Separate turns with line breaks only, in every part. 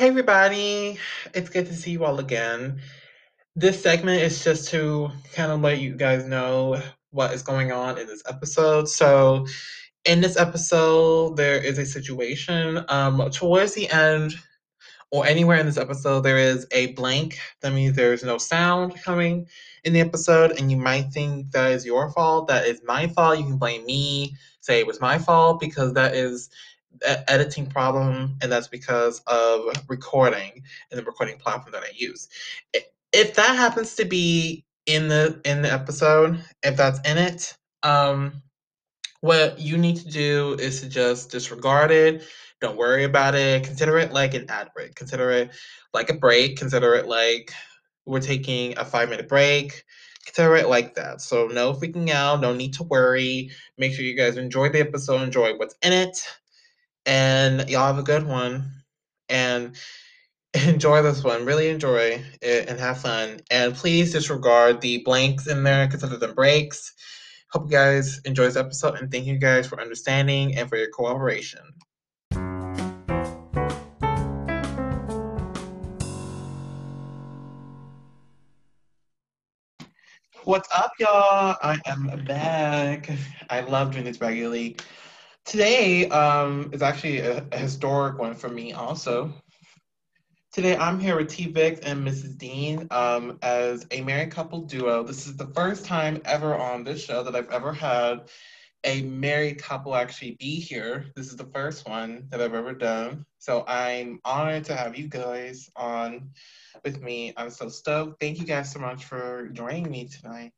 Hey, everybody. It's good to see you all again. This segment is just to kind of let you guys know what is going on in this episode. So, in this episode, there is a situation. Um, towards the end, or anywhere in this episode, there is a blank. That means there's no sound coming in the episode, and you might think that is your fault. That is my fault. You can blame me, say it was my fault, because that is editing problem, and that's because of recording and the recording platform that I use. If that happens to be in the in the episode, if that's in it, um, what you need to do is to just disregard it. Don't worry about it. Consider it like an ad break. Consider it like a break. Consider it like we're taking a five minute break. Consider it like that. So no freaking out. No need to worry. Make sure you guys enjoy the episode. Enjoy what's in it. And y'all have a good one. And enjoy this one. Really enjoy it and have fun. And please disregard the blanks in there. Consider them breaks. Hope you guys enjoy this episode and thank you guys for understanding and for your cooperation. What's up, y'all? I am back. I love doing this regularly. Today um, is actually a, a historic one for me, also. Today, I'm here with T.Vickz and Mrs. Dean um, as a married couple duo. This is the first time ever on this show that I've ever had a married couple actually be here. This is the first one that I've ever done. So I'm honored to have you guys on with me. I'm so stoked. Thank you guys so much for joining me tonight.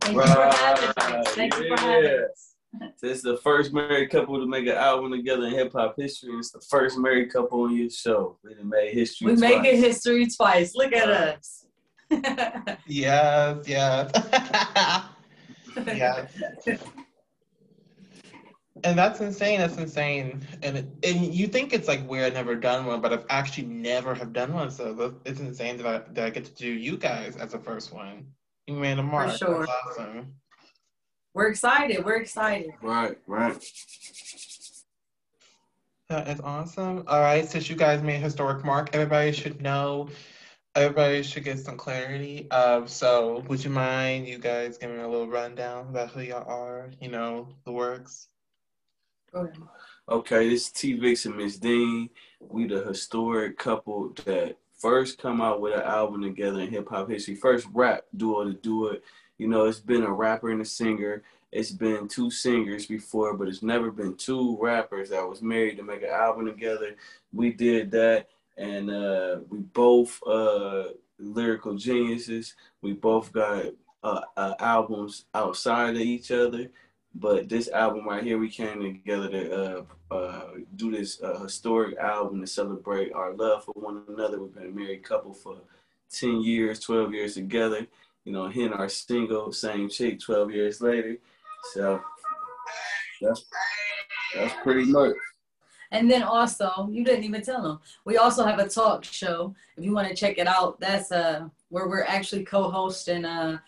Thank you for having us. Thank you for having us.
This is the first married couple to make an album together in hip hop history. It's the first married couple on your show. We made history.
We
twice.
making history twice. Look at us.
yes, yes. yeah. And that's insane. That's insane. And it, and you think it's like weird, I've never done one, but I've actually never have done one. So it's insane that I, that I get to do you guys as the first one. You made a mark.
For sure.
That's awesome.
We're excited. We're excited.
Right, right.
That is awesome. All right, since you guys made a historic mark, everybody should know. Everybody should get some clarity. Uh, so, would you mind you guys giving a little rundown about who y'all are? You know, the works.
Okay, this is T.Vickz and Miss Dean. We the historic couple that first come out with an album together in hip hop history. First rap duo to do it you know, it's been a rapper and a singer. It's been two singers before, but it's never been two rappers that was married to make an album together. We did that, and uh, we both uh, lyrical geniuses. We both got uh, uh, albums outside of each other, but this album right here, we came together to uh, uh, do this historic album to celebrate our love for one another. We've been a married couple for 10 years, 12 years together you know, hitting our single, same chick 12 years later. So that's that's pretty much.
And then also, you didn't even tell them. We also have a talk show. If you want to check it out, that's uh where we're actually co-hosting. Uh,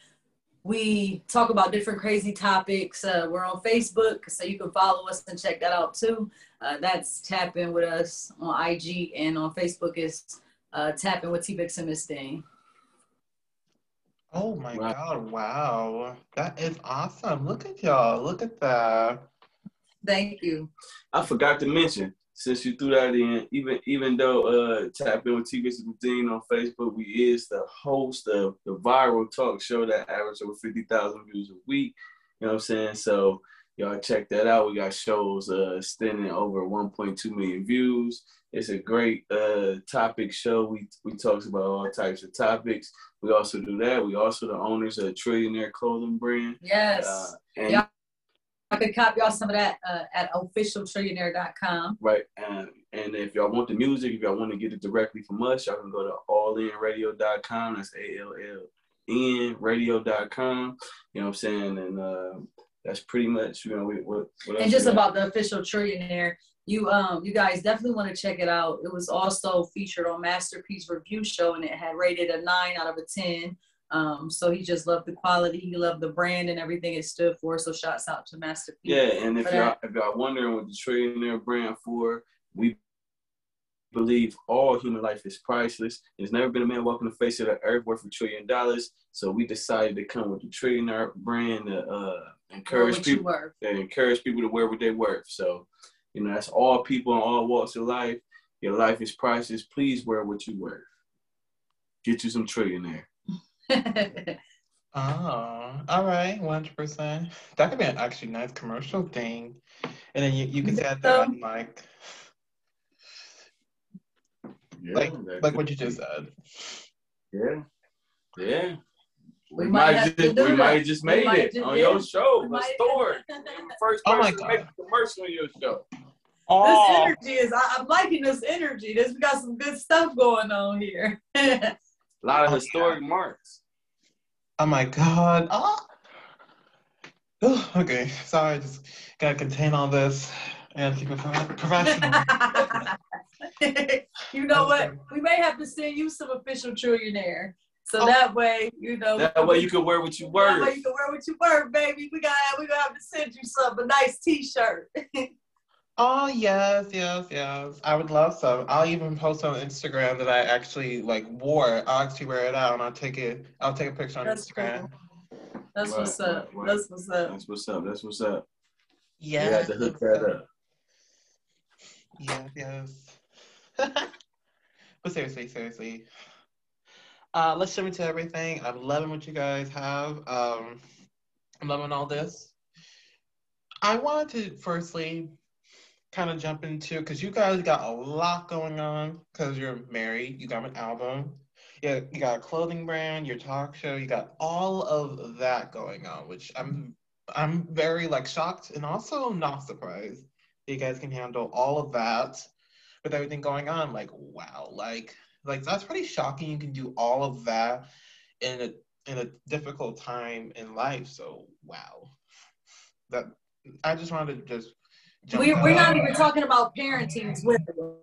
we talk about different crazy topics. Uh, we're on Facebook, so you can follow us and check that out too. Uh, that's Tap In with us on IG and on Facebook is uh, Tap In with T and Miss Thing.
Oh my wow. God, wow. That is awesome. Look at y'all. Look at that.
Thank you.
I forgot to mention, since you threw that in, even even though uh Tap In with T Dean on Facebook, we is the host of the viral talk show that averages over 50,000 views a week. You know what I'm saying? So y'all check that out. We got shows uh standing over 1.2 million views. It's a great uh, topic show. We we talks about all types of topics. We also do that. We also the owners of Trillionair Clothing Brand.
Yes. Uh, and y'all, I could copy y'all some of that uh, at officialtrillionair.com.
Right. And, and if y'all want the music, if y'all want to get it directly from us, y'all can go to allinradio.com. That's A L L N radio.com. You know what I'm saying? And uh, that's pretty much, you know, what, what
And just about the official trillionair, you um you guys definitely want to check it out. It was also featured on Master P Review Show and it had rated a nine out of a ten. Um, so he just loved the quality, he loved the brand and everything it stood for. So shouts out to Master P.
Yeah, and if y'all if y'all wondering what the Trillionair brand for, we believe all human life is priceless. There's never been a man walking the face of the earth worth a trillion dollars. So we decided to come with the trillionair brand to uh, encourage people to encourage people to wear what they worth. So, you know, that's all people in all walks of life. Your life is priceless. Please wear what you wear. Get you some trillionair.
oh, all right, one hundred percent. That could be an actually nice commercial thing, and then you, you can say that on like, yeah, like like what you just said.
Yeah, yeah. We, we might, might just we might just made might it just on your show. The store. First oh person to make a commercial on your show.
Oh. This energy is I, am liking this energy. This we got some good stuff going on here.
a lot of oh, historic yeah. marks.
Oh my god. Oh. oh. okay. Sorry, just gotta contain all this and keep it professional.
you know what? We may have to send you some official trillionair. So oh. that way, you know.
That way you can wear what you wear.
That way you can wear what you wear, baby. We got we gonna have to send you some a nice T-shirt.
oh yes, yes, yes. I would love some. I'll even post on Instagram that I actually like wore. I'll actually wear it out and I'll take it. I'll take a picture on That's Instagram.
Cool. That's right, what's up. Right, right. That's what's up.
That's what's up. That's what's up.
Yeah.
You had to hook that up.
Yes, yes. but seriously, seriously. Uh, let's jump into everything. I'm loving what you guys have. Um, I'm loving all this. I wanted to firstly kind of jump into because you guys got a lot going on because you're married, you got an album, yeah, you got a clothing brand, your talk show, you got all of that going on, which I'm I'm very like shocked and also not surprised you guys can handle all of that with everything going on. Like wow, like like that's pretty shocking. You can do all of that in a in a difficult time in life. So wow, that I just wanted to just.
We, we're not even talking about parenting You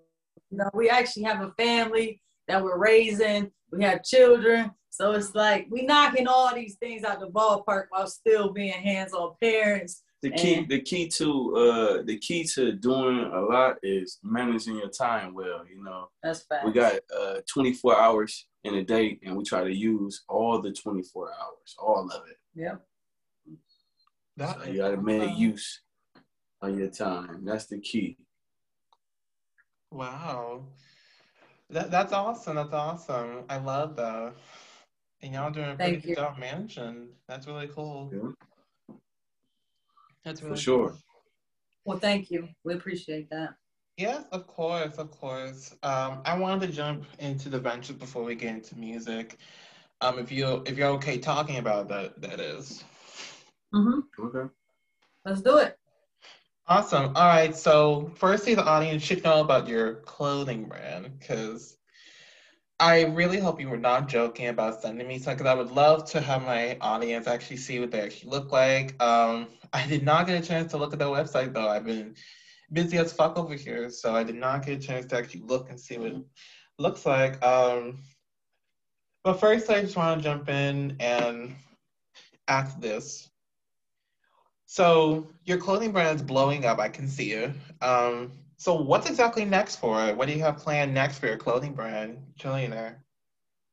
know, we actually have a family that we're raising. We have children. So it's like we knocking all these things out the ballpark while still being hands-on parents
the key and, the key to uh the key to doing a lot is managing your time well you know.
That's fact.
we got uh 24 hours in a day and we try to use all the 24 hours all of it.
Yep.
That so you got to make use of your time. That's the key.
Wow. That, that's awesome that's awesome. I love that. And y'all doing a pretty good job managing. That's really cool. Yeah.
That's
really for sure. Cool.
Well, thank you. We appreciate that.
Yes, of course, of course. Um, I wanted to jump into the ventures before we get into music. Um, if you if you're okay talking about that, that is.
Mm-hmm.
Okay.
Let's do it.
Awesome. All right. So, firstly, the audience should know about your clothing brand because I really hope you were not joking about sending me some because I would love to have my audience actually see what they actually look like. Um, I did not get a chance to look at their website though. I've been busy as fuck over here, so I did not get a chance to actually look and see what it looks like. Um, but first, I just want to jump in and ask this. So your clothing brand is blowing up. I can see it. Um, so what's exactly next for it? What do you have planned next for your clothing brand, Trillionair?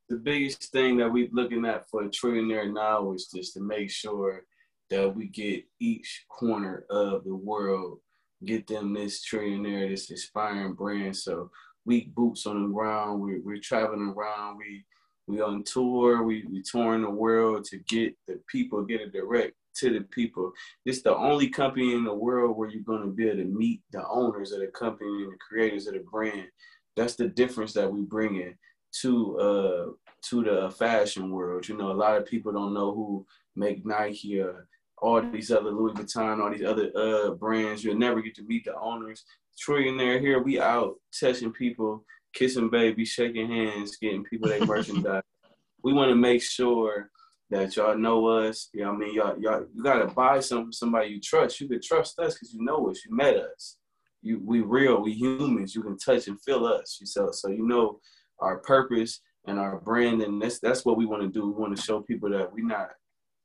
The biggest thing that we're looking at for Trillionair now is just to make sure that we get each corner of the world, get them this trillionair, this inspiring brand. So we boots on the ground. We, we're traveling around. We we on tour. We we touring the world to get the people, get it direct to the people. It's the only company in the world where you're going to be able to meet the owners of the company and the creators of the brand. That's the difference that we bring in to uh to the fashion world. You know, a lot of people don't know who make Nike or all these other Louis Vuitton, all these other uh brands. You'll never get to meet the owners. Trillionair here, we out touching people, kissing babies, shaking hands, getting people their merchandise. We want to make sure that y'all know us. You know I mean? Y'all, y'all, you gotta buy something somebody you trust. You can trust us because you know us. You met us. You, we real. We humans. You can touch and feel us. You so, so you know our purpose and our brand, and that's that's what we want to do. We want to show people that we're not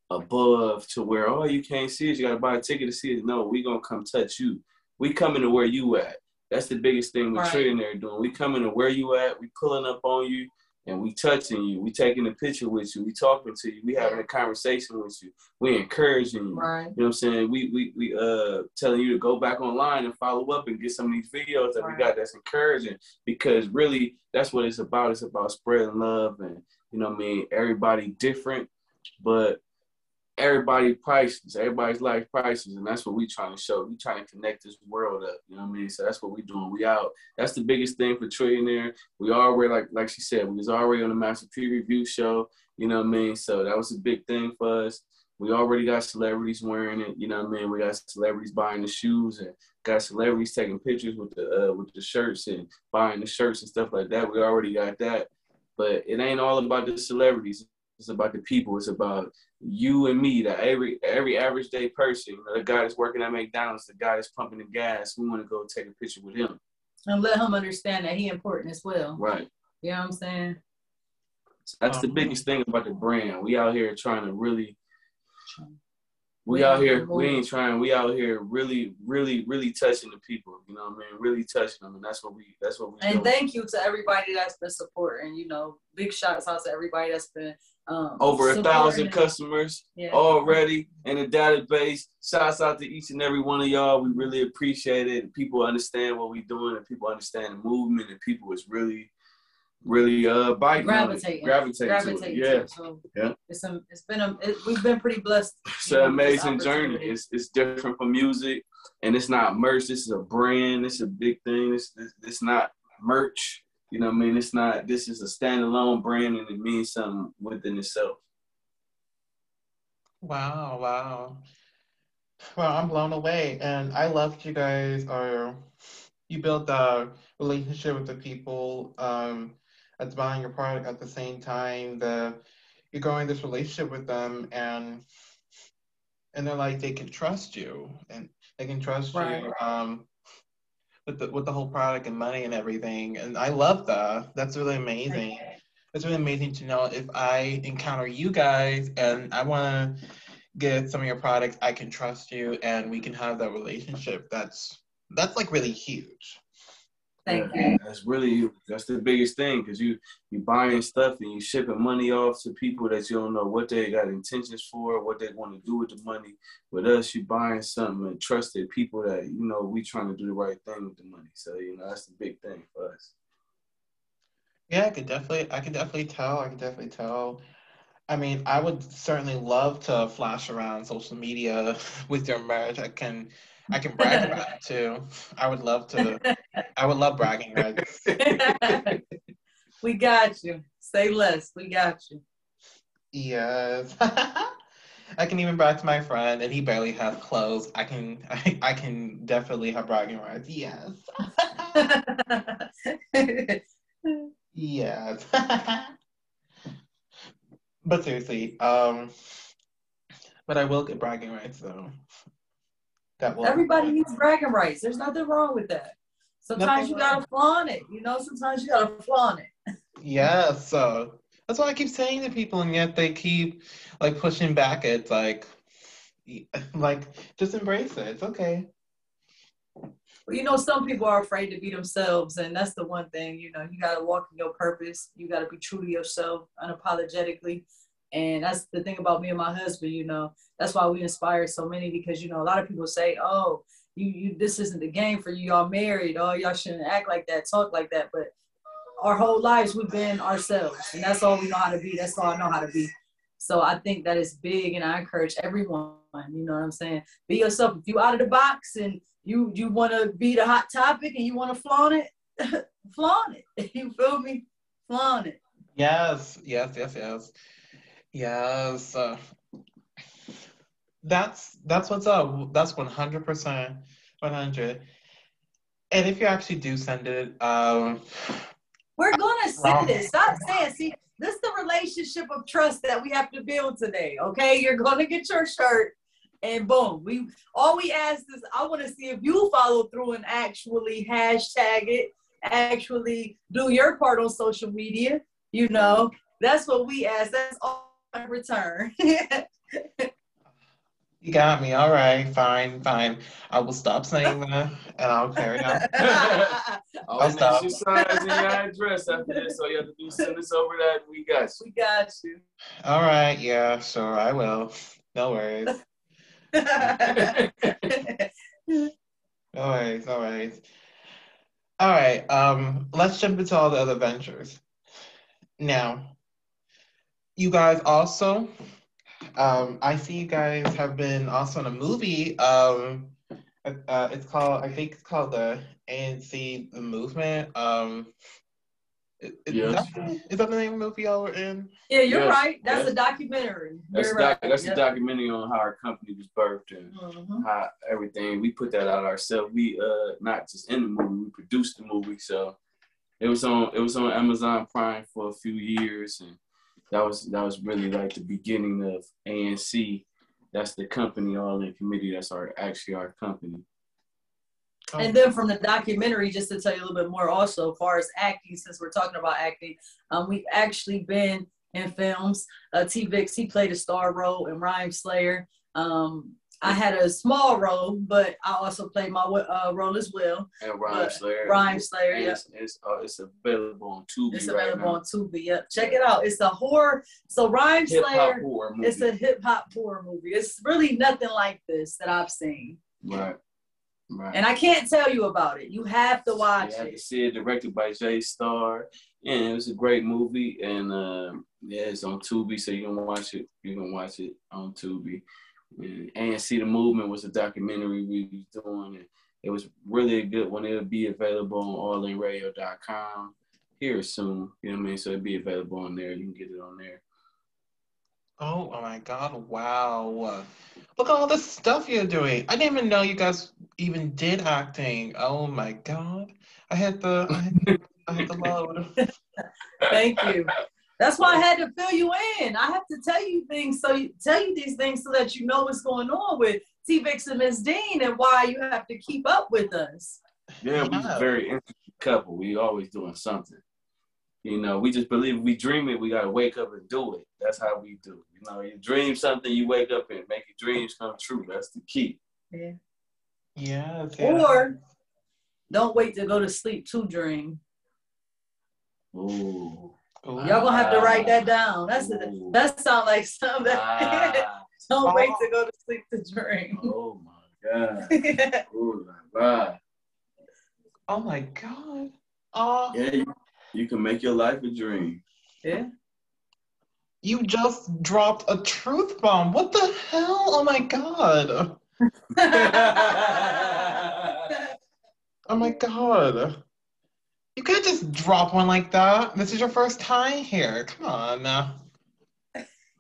above to where oh you can't see it. You gotta buy a ticket to see it. No, we gonna come touch you. We coming to where you at. That's the biggest thing we're
Right.
there doing. We coming to where you at, we pulling up on you, and we touching you. We taking a picture with you. We talking to you. We having a conversation with you. We encouraging you.
Right.
You know what I'm saying? We we we uh telling you to go back online and follow up and get some of these videos that
Right.
we got that's encouraging because really that's what it's about. It's about spreading love and you know what I mean, everybody different, but everybody prices, Everybody's life prices, and that's what we trying to show. We trying to connect this world up. You know what I mean? So that's what we doing. We out. That's the biggest thing for Trillionair. We already like like she said, we was already on the Master P review show. You know what I mean? So that was a big thing for us. We already got celebrities wearing it. You know what I mean? We got celebrities buying the shoes and got celebrities taking pictures with the uh, with the shirts and buying the shirts and stuff like that. We already got that. But it ain't all about the celebrities. It's about the people. It's about you and me, that every every average day person, the guy that's working at McDonald's, the guy that's pumping the gas, we want to go take a picture with him.
And let him understand that he important as well.
Right.
You know what I'm saying?
So that's the
Um,
biggest thing about the brand. We out here trying to really we,
We
out
out
here,
here
we ain't trying, we out here really, really, really touching the people. You know what I mean? Really touching them. And that's what we that's what we
And
do.
thank you to everybody that's been supporting. You know, big shots out to everybody that's been um,
Over a thousand customers
Yeah.
already in the database. Shouts out to each and every one of y'all. We really appreciate it. People understand what we're doing and people understand the movement and people is really, really uh biting
gravitating,
gravitating,
gravitating.
to it. Yeah.
So
Yeah.
it's a, it's been a, it, we've been pretty blessed.
It's an amazing journey. It's it's different from music, and it's not merch. This is a brand. It's a big thing. It's it's, it's not merch. You know what I mean? It's not. This is a standalone brand, and it means something within itself.
Wow, wow. Well, I'm blown away, and I love that you guys are. You built a relationship with the people um, that's buying your product at the same time that you're growing this relationship with them, and and they're like they can trust you, and they can trust
Right.
you um, with the with the whole product and money and everything, and I love that. That's really amazing. It's really amazing to know if I encounter you guys and I want to get some of your products, I can trust you and we can have that relationship. That's that's like really huge.
Thank
Yeah,
you.
That's really that's the biggest thing because you you buying stuff and you shipping money off to people that you don't know what they got intentions for, what they want to do with the money. With us, you buying something and trusted people that you know we trying to do the right thing with the money. So you know that's the big thing for us.
Yeah, I could definitely I can definitely tell. I can definitely tell. I mean, I would certainly love to flash around social media with your merch. I can I can brag about it too. I would love to I would love bragging rights.
we got you. Say less. We got you.
Yes. I can even brag to my friend, and he barely has clothes. I can, I, I can definitely have bragging rights. Yes. yes. but seriously, um, but I will get bragging rights though. That will.
Everybody needs bragging rights. There's nothing wrong with that. Sometimes you gotta flaunt it. You know, sometimes you gotta flaunt it.
Yeah. So that's what I keep saying to people, and yet they keep like pushing back. It's like, like just embrace it. It's okay.
But you know, some people are afraid to be themselves, and that's the one thing. You know, you gotta walk in your purpose. You gotta be true to yourself, unapologetically. And that's the thing about me and my husband. You know, that's why we inspire so many because you know a lot of people say, "Oh, you you this isn't the game for you. Y'all married. Oh, y'all shouldn't act like that, talk like that." But our whole lives we've been ourselves, and that's all we know how to be. That's all I know how to be. So I think that is big, and I encourage everyone. You know what I'm saying? Be yourself. If you out of the box and you you want to be the hot topic and you want to flaunt it, flaunt it. You feel me? Flaunt it.
Yes, yes, yes, yes, yes. Uh, that's that's what's up. That's one hundred percent, one hundred. And if you actually do send it, um,
We're gonna send it. Stop saying. See, this is the relationship of trust that we have to build today. Okay, you're gonna get your shirt, and boom. We all we ask is, I want to see if you follow through and actually hashtag it, actually do your part on social media. You know, that's what we ask. That's all in return.
You got me. All right, fine, fine. I will stop saying that, and I'll carry on.
I'll
stop.
stop. Your size and your address after this. So you have to do send us over that. We got
we got you.
All right, yeah, sure, I will. No worries. No worries, no worries. All right, um, let's jump into all the other ventures. Now, you guys also, um, I see you guys have been also in a movie. Um, uh, it's called, I think it's called the ANC The Movement. Um, is, is
Yes.
that, is that the name of the movie y'all were in?
Yeah, you're
Yes,
right. That's
yes.
a documentary.
That's
You're
a doc-
right.
that's
Yep.
a documentary on how our company was birthed and
Mhm.
how everything. We put that out ourselves. We uh not just in the movie, we produced the movie. So it was on it was on Amazon Prime for a few years and that was that was really like the beginning of ANC. That's the company all in committee. That's our actually our company.
And then from the documentary, just to tell you a little bit more, also, as far as acting, since we're talking about acting, um, we've actually been in films. Uh, T.Vickz, he played a star role in Rhyme Slayer. Um, I had a small role, but I also played my uh, role as well.
And Rhyme Slayer.
Rhyme Slayer.
It's it's, uh, it's available on Tubi
It's
right
available
now.
on Tubi. Yep. Check it out. It's a horror. So Rhyme
Hip hop
Slayer,
horror movie.
it's a hip hop horror movie. It's really nothing like this that I've seen.
right. Right.
And I can't tell you about it. You have to watch
You had to see it directed by Jay Starr, and it was a great movie. And um, yeah, it's on Tubi, so you can watch it. You can watch it on Tubi. And, and see the movement was a documentary we was doing. And it was really a good one. It'll be available on allinradio.com here soon. You know what I mean? So it'll be available on there. You can get it on there.
Oh, oh my God! Wow! Look at all the stuff you're doing. I didn't even know you guys even did acting. Oh my God! I had the I had the, I had the load.
Thank you. That's why I had to fill you in. I have to tell you things so you tell you these things so that you know what's going on with T.Vickz and Miss Dean and why you have to keep up with us.
Yeah, we was
Yeah.
a very interesting couple. We always doing something. You know, we just believe we dream it, we gotta wake up and do it. That's how we do. You know, you dream something, you wake up and make your dreams come true. That's the key.
Yeah. yes.
Or don't wait to go to sleep to dream.
Ooh.
Ooh.
Y'all gonna have to write that down. That's
Ooh.
that sounds like something that
Ah,
don't wait to go to sleep to dream.
oh my God. Ooh, la, la.
Oh my God! Oh,
Yeah, you, you can make your life a dream.
yeah.
you just dropped a truth bomb. What the hell? Oh my God! Oh my God! You can't just drop one like that. This is your first time here. Come on. now.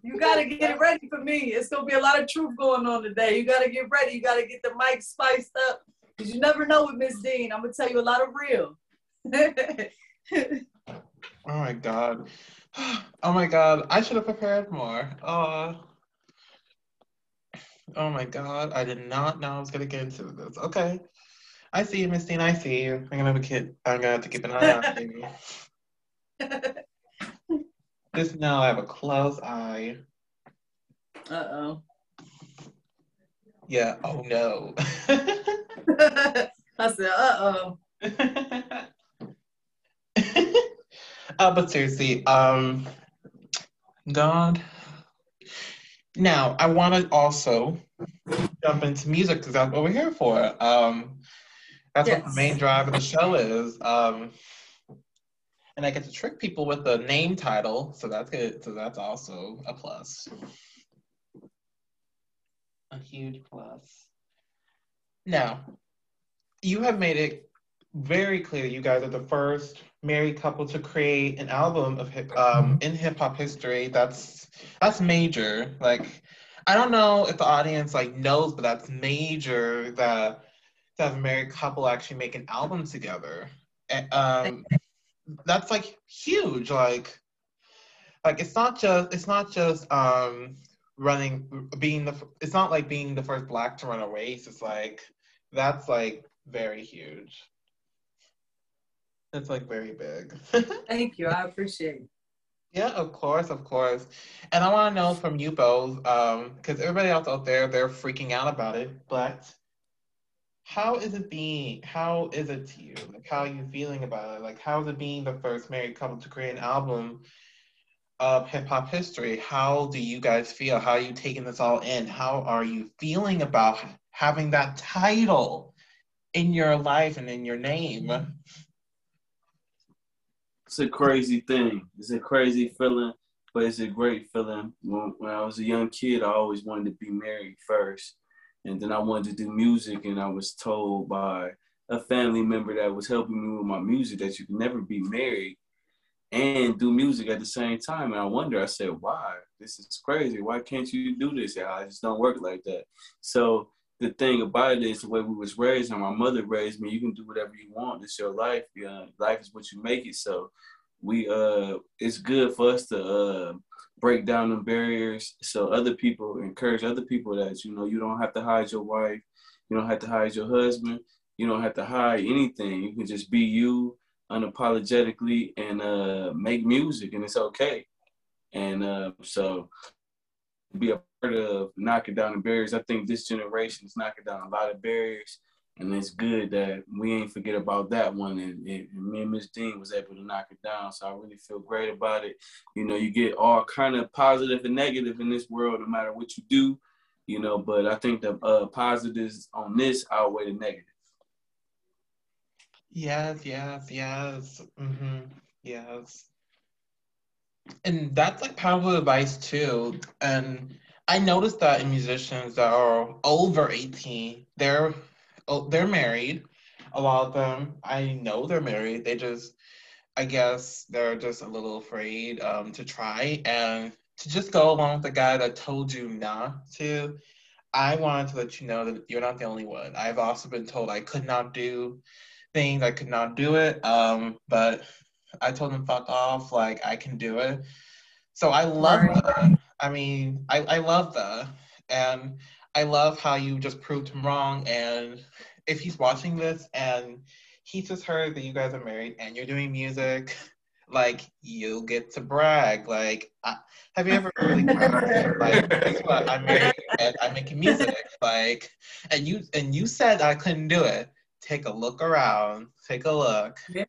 You gotta get it ready for me. It's gonna be a lot of truth going on today. You gotta get ready. You gotta get the mic spiced up. Cause you never know with Miss Dean. I'm gonna tell you a lot of real.
Oh my god. Oh my god. I should have prepared more. Uh, oh my god. I did not know I was gonna get into this. Okay. I see you, Miss Dean. I see you. I'm gonna have a kid. I'm gonna have to keep an eye on you. Just know I have a close eye.
uh oh.
Yeah. Oh no.
I said, uh oh.
uh, but seriously, um, God. Now, I want to also jump into music because that's what we're here for. Um, that's what the main drive of the show is. Um, and I get to trick people with the name title, so that's good. So that's also a plus. A huge plus. Now, you have made it very clear you guys are the first married couple to create an album of hip um in hip hop history. That's that's major. Like I don't know if the audience like knows, but that's major that to have a married couple actually make an album together. Um, that's like huge. Like like it's not just it's not just um running being the it's not like being the first black to run a race. It's like that's like very huge. That's like very big.
Thank you. I appreciate it.
Yeah, of course, of course. And I want to know from you both, um, because everybody else out there, they're freaking out about it, but how is it being, how is it to you? Like, how are you feeling about it? Like, how is it being the first married couple to create an album of hip hop history? How do you guys feel? How are you taking this all in? How are you feeling about having that title in your life and in your name?
It's a crazy thing. It's a crazy feeling, but it's a great feeling. When, when I was a young kid, I always wanted to be married first. And then I wanted to do music, and I was told by a family member that was helping me with my music that you can never be married and do music at the same time. And I wonder, I said, why? This is crazy. Why can't you do this? Yeah, I just don't work like that. So the thing about it is the way we was raised and my mother raised me, you can do whatever you want. It's your life. Yeah, life is what you make it. So we uh it's good for us to uh break down the barriers so other people encourage other people that you know you don't have to hide your wife, you don't have to hide your husband, you don't have to hide anything. You can just be you unapologetically and uh, make music, and it's okay. And uh, so, be a part of knocking down the barriers. I think this generation is knocking down a lot of barriers, and it's good that we ain't forget about that one. And, and me and Miss Dean was able to knock it down, so I really feel great about it. You know, you get all kind of positive and negative in this world, no matter what you do. You know, but I think the uh, positives on this outweigh the negative.
Yes, yes, yes. Mm-hmm. Yes. And that's like powerful advice too. And I noticed that in musicians that are over 18, they're oh, they're married. A lot of them, I know they're married. They just, I guess, they're just a little afraid um, to try and to just go along with the guy that told you not to. I wanted to let you know that you're not the only one. I've also been told I could not do things. I could not do it. Um, but I told them fuck off. Like I can do it. So I love right. that. I mean, I, I love that. And I love how you just proved him wrong. And if he's watching this and he just heard that you guys are married and you're doing music, like you get to brag. Like, I, have you ever really like, guess what? I'm married and I'm making music. Like, and you and you said I couldn't do it take a look around, take a look. Yeah.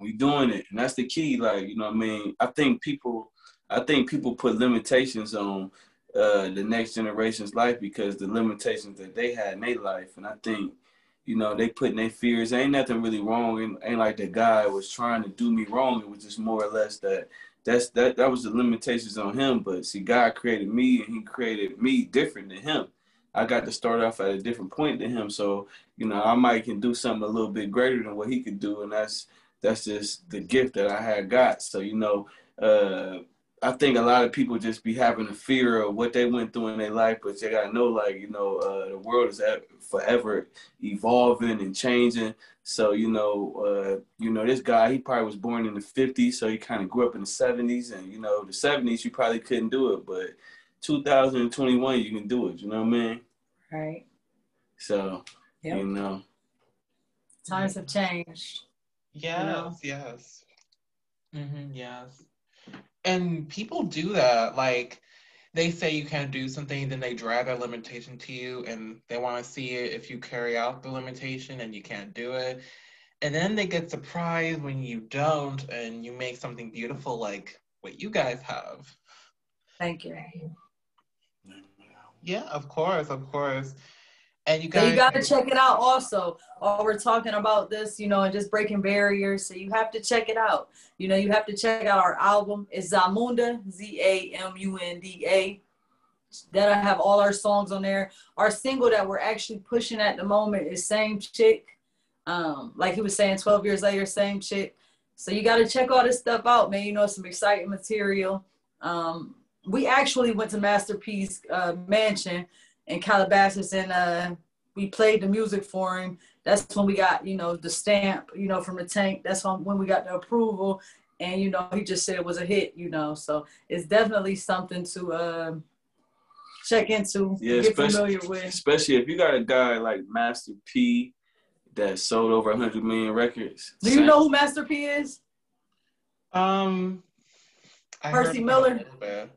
We doing it, and that's the key. Like you know, what I mean, I think people, I think people put limitations on uh, the next generation's life because the limitations that they had in their life, and I think. You know, they put in their fears. Ain't nothing really wrong. Ain't, ain't like the guy was trying to do me wrong. It was just more or less that that's that that was the limitations on him. But see, God created me and He created me different than him. I got to start off at a different point than him. So, you know, I might can do something a little bit greater than what he could do. And that's that's just the gift that I had got. So, you know, uh, I think a lot of people just be having a fear of what they went through in their life, but you gotta know, like you know, uh, the world is forever evolving and changing. So you know, uh, you know, this guy he probably was born in the '50s, so he kind of grew up in the '70s, and you know, the '70s you probably couldn't do it, but 2021 you can do it. You know what I mean?
Right.
So, yep. you know.
Times have changed.
Yes, you know? yes. Mm-hmm, yes. And people do that. Like, they say you can't do something, then they drag that limitation to you, and they want to see it if you carry out the limitation and you can't do it. And then they get surprised when you don't, and you make something beautiful like what you guys have.
Thank you.
Yeah, of course, of course. And you
so you got to check it out also. While we're talking about this, you know, and just breaking barriers, so you have to check it out. You know, you have to check out our album. It's Zamunda, Z A M U N D A. That I have all our songs on there. Our single that we're actually pushing at the moment is Same Chick. Um, like he was saying, 12 years later, same chick. So you got to check all this stuff out, man. You know, some exciting material. Um, we actually went to Master P uh, Mansion in Calabasas and uh, we played the music for him. That's when we got, you know, the stamp, you know, from the tank. That's when we got the approval. And, you know, he just said it was a hit, you know. So it's definitely something to uh, check into, yeah, get familiar with.
Especially if you got a guy like Master P that sold over 100 million records.
Do you know who Master P is?
Um, I
Percy Miller?
a little bit.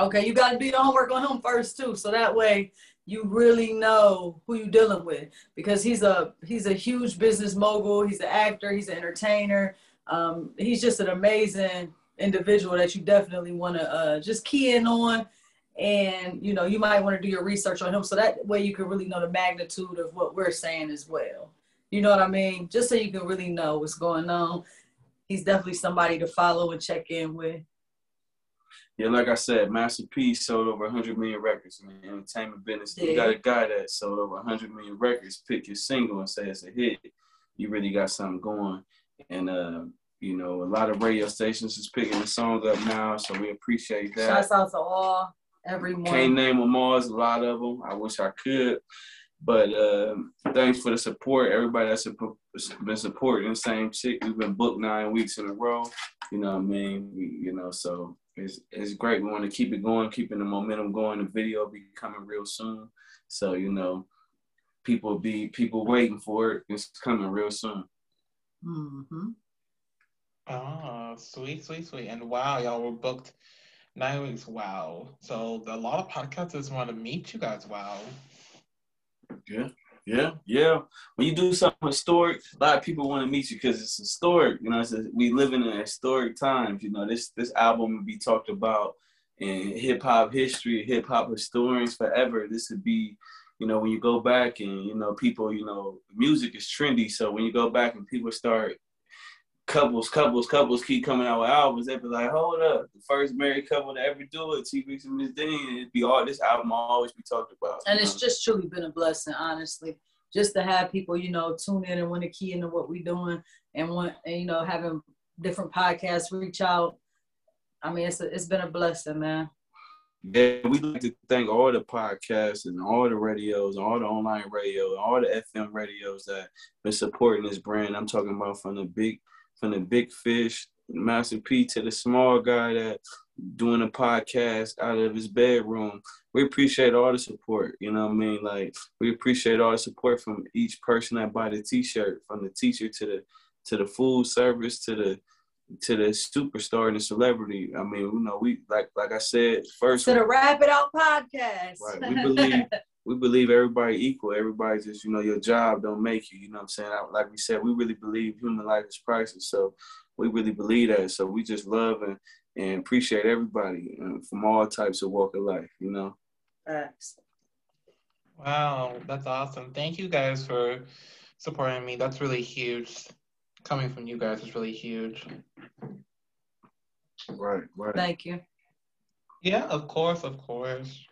Okay, you got to do your homework on him first too, so that way you really know who you're dealing with because he's a he's a huge business mogul. He's an actor. He's an entertainer. Um, he's just an amazing individual that you definitely want to uh, just key in on, and you know you might want to do your research on him so that way you can really know the magnitude of what we're saying as well. You know what I mean? Just so you can really know what's going on. He's definitely somebody to follow and check in with.
Yeah, like I said, Master P sold over 100 million records in the entertainment business. You got a guy that sold over 100 million records, pick your single and say it's a hit. You really got something going. And, uh, you know, a lot of radio stations is picking the song up now, so we appreciate that.
Shouts out to all, everyone.
Can't name them all, a lot of them. I wish I could. But uh, thanks for the support. Everybody that's been supporting the same chick. We've been booked nine weeks in a row. You know what I mean? We, you know, so it's, it's great. We want to keep it going, keeping the momentum going. The video will be coming real soon. So, you know, people be people waiting for it. It's coming real soon.
Mm-hmm.
Oh, sweet, sweet, sweet. And wow, y'all were booked nine weeks. Wow. So a lot of podcasters want to meet you guys. Wow.
Yeah. Yeah, yeah. When you do something historic, a lot of people want to meet you because it's historic. You know, a, we live in a historic times. You know, this this album will be talked about in hip hop history, hip hop historians forever. This would be, you know, when you go back and you know people, you know, music is trendy. So when you go back and people start couples, couples, couples keep coming out with albums, they'd be like, hold up, the first married couple to ever do it, T Reeks and Miss Dean, it'd be all this album will always be talked about.
And it's know? just truly been a blessing, honestly. Just to have people, you know, tune in and want to key into what we're doing and want and you know, having different podcasts reach out. I mean, it's a, it's been a blessing, man.
Yeah, we'd like to thank all the podcasts and all the radios, all the online radio, all the FM radios that been supporting this brand. I'm talking about from the big from the big fish, Master P, to the small guy that doing a podcast out of his bedroom. We appreciate all the support. You know what I mean? Like we appreciate all the support from each person that buy the T-shirt, from the teacher to the to the food service to the to the superstar and the celebrity. I mean, you know, we like like I said first
to the Wrap It Out podcast.
Right. We believe we believe everybody equal. Everybody just, you know, your job don't make you. You know what I'm saying? Like we said, we really believe human life is priceless. So we really believe that. So we just love and, and appreciate everybody from all types of walk of life, you know?
Thanks.
Wow, that's awesome. Thank you guys for supporting me. That's really huge. Coming from you guys is really huge.
Right, right.
Thank you.
Yeah, of course, of course.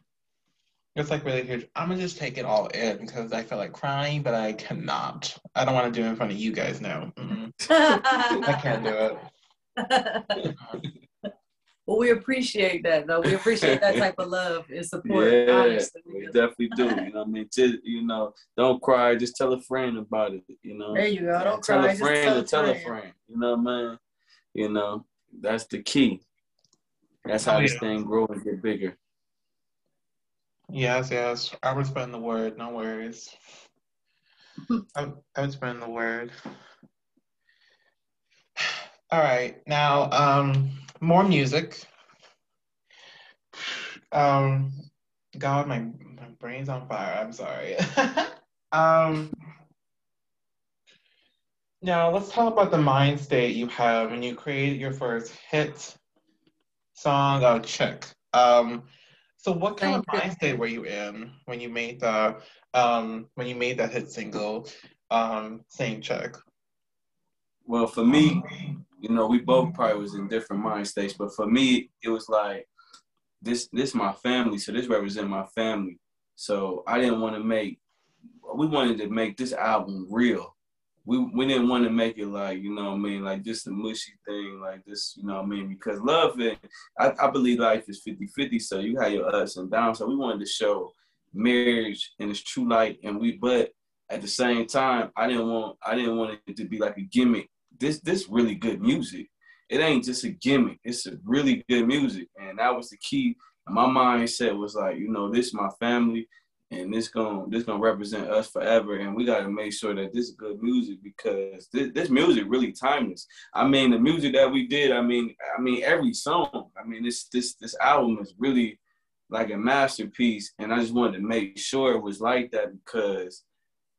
It's like really huge. I'm gonna just take it all in because I feel like crying, but I cannot. I don't want to do it in front of you guys now. Mm-hmm. I can't do
it. well, we appreciate that though. We appreciate that type of love and support.
Yeah, honestly. we definitely do. You know what I mean? Just, you know, don't cry. Just tell a friend about it. You know.
There you go. Don't
tell
cry.
A friend tell, a tell a friend. You know what I mean? You know, that's the key. That's how oh, this thing grows and get bigger.
Yes, yes. I would spend the word, no worries. I, I would spend the word. All right, now um, more music. Um, God, my my brain's on fire. I'm sorry. um, now let's talk about the mind state you have when you create your first hit song, uh, "Chick." Um, so what kind Thank of mind state were you in when you made the um when you made that hit single, um, Same Chick?
Well, for me, you know, we both probably was in different mind states, but for me, it was like this this my family, so this represent my family. So I didn't want to make we wanted to make this album real we we didn't want to make it like you know what I mean? Like just a mushy thing like this you know what I mean? Because love and I, I believe life is 50-50 so you have your ups and downs. So we wanted to show marriage in its true light and we but at the same time I didn't want I didn't want it to be like a gimmick. This this really good music. It ain't just a gimmick. It's a really good music and that was the key. My mindset was like you know this is my family and this gonna this gonna represent us forever. And we gotta make sure that this is good music because this, this music really timeless. I mean, the music that we did. I mean, I mean every song. I mean, this this this album is really like a masterpiece, and I just wanted to make sure it was like that because,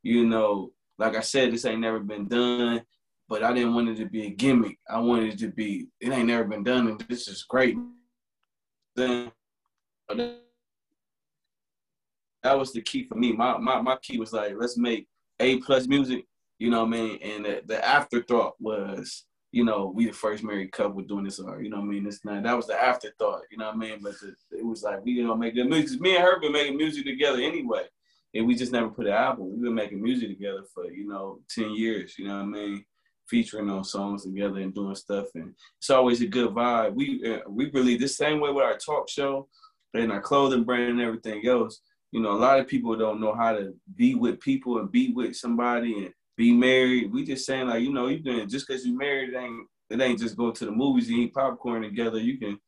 you know, like I said, this ain't never been done. But I didn't want it to be a gimmick. I wanted it to be, it ain't never been done, and this is great. Then that was the key for me. My my my key was like, let's make A plus music, you know what I mean? And the, the afterthought was, you know, we the first married couple doing this art, you know what I mean? This not that was the afterthought, you know what I mean? But the, it was like we gonna make good music. Me and her been making music together anyway. And we just never put an album. We've been making music together for, you know, 10 years, you know what I mean? Featuring on songs together and doing stuff. And it's always a good vibe. We uh, we really the same way with our talk show and our clothing brand and everything else you know, a lot of people don't know how to be with people and be with somebody and be married. We just saying like, you know, you can just because you married, it ain't it ain't just go to the movies and eat popcorn together. You can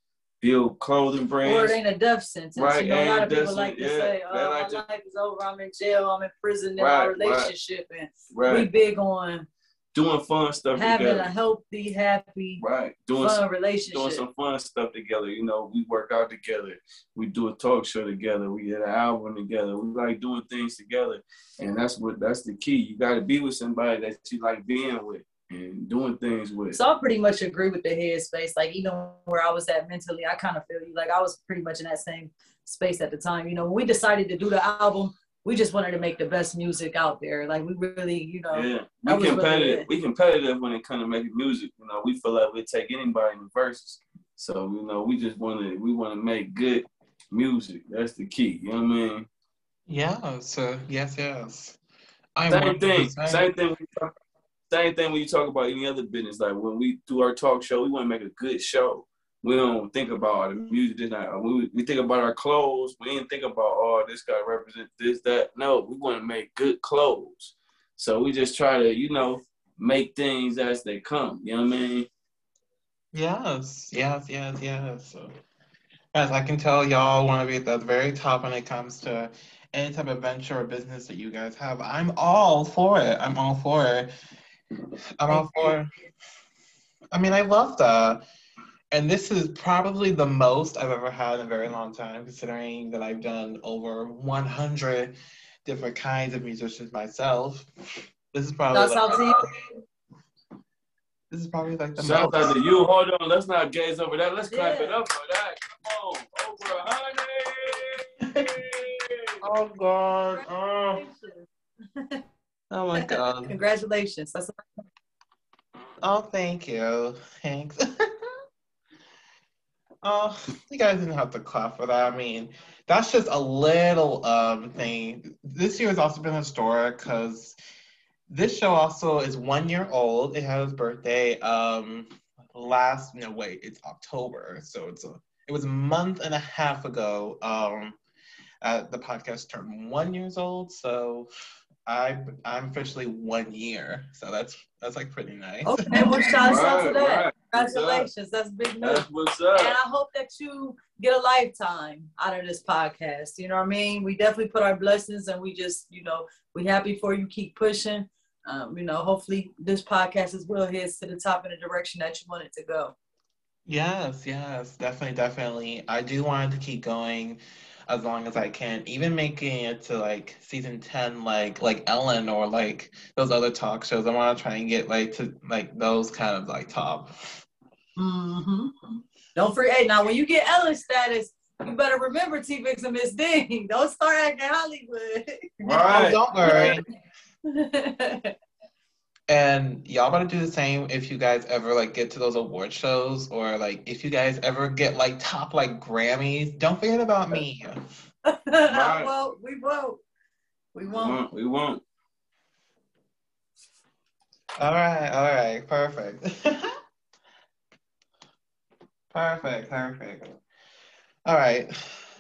build clothing brands.
Or it ain't a death sentence. Right. You know, a lot of people like to yeah, say, "Oh, my just, life is over. I'm in jail. I'm in prison in right, my relationship." Right, and right. we big on
doing fun stuff together.
having
together.
a healthy, happy,
right,
doing fun some, relationship,
doing some fun stuff together. You know, we work out together, we do a talk show together, we get an album together. We like doing things together, and that's what that's the key. You got to be with somebody that you like being with and doing things with.
So I pretty much agree with the headspace. Like even where I was at mentally, I kind of feel you. Like I was pretty much in that same space at the time. You know, when we decided to do the album, we just wanted to make the best music out there. Like we really, you know,
yeah, we competitive. Really we competitive when it comes to making music. You know, we feel like we take anybody in the verses. So you know, we just want to we want to make good music. That's the key. You know what I mean?
Yeah. So yes, yes.
I same thing. Same thing. Same thing when you talk about any other business. Like when we do our talk show, we want to make a good show we don't think about the music. Not we, we think about our clothes. We didn't think about oh this guy represents this that. No, we want to make good clothes. So we just try to you know make things as they come. You know what I mean?
Yes, yes, yes, yes. As I can tell, y'all want to be at the very top when it comes to any type of venture or business that you guys have. I'm all for it. I'm all for it. I'm all for. It. I mean, I love that and this is probably the most I've ever had in a very long time, considering that I've done over 100 different kinds of musicians myself. This is probably. That's like, to This is probably like the
Shout most. out to you. Hold on, let's not gaze over that. Let's clap yeah. it up for that. Come on, over a hundred.
oh God. Oh. oh my God.
Congratulations. That's.
Oh, thank you. Thanks. Oh, you guys didn't have to clap for that. I mean, that's just a little um thing. This year has also been historic because this show also is one year old. It had its birthday um last no wait, it's October. So it's a it was a month and a half ago. Um uh, the podcast turned one years old. So I I'm officially one year, so that's that's like pretty nice.
Okay, well, shout out to that. Right. Congratulations, that's big news.
That's what's up.
And I hope that you get a lifetime out of this podcast. You know what I mean? We definitely put our blessings, and we just, you know, we happy for you. Keep pushing. Um, you know, hopefully this podcast as well heads to the top in the direction that you want it to go.
Yes, yes, definitely, definitely. I do want it to keep going as long as I can. Even making it to like season ten, like like Ellen or like those other talk shows. I want to try and get like to like those kind of like top.
Mm-hmm. Don't forget. Hey, now when you get Ellen status, you better remember T.Vickz and Miss Dean. Don't start acting Hollywood.
Right. oh, don't worry. And y'all about to do the same if you guys ever like get to those award shows or like if you guys ever get like top like Grammys, don't forget about me.
right. well, we won't. We won't.
We won't.
All right, all right, perfect. perfect, perfect. All right.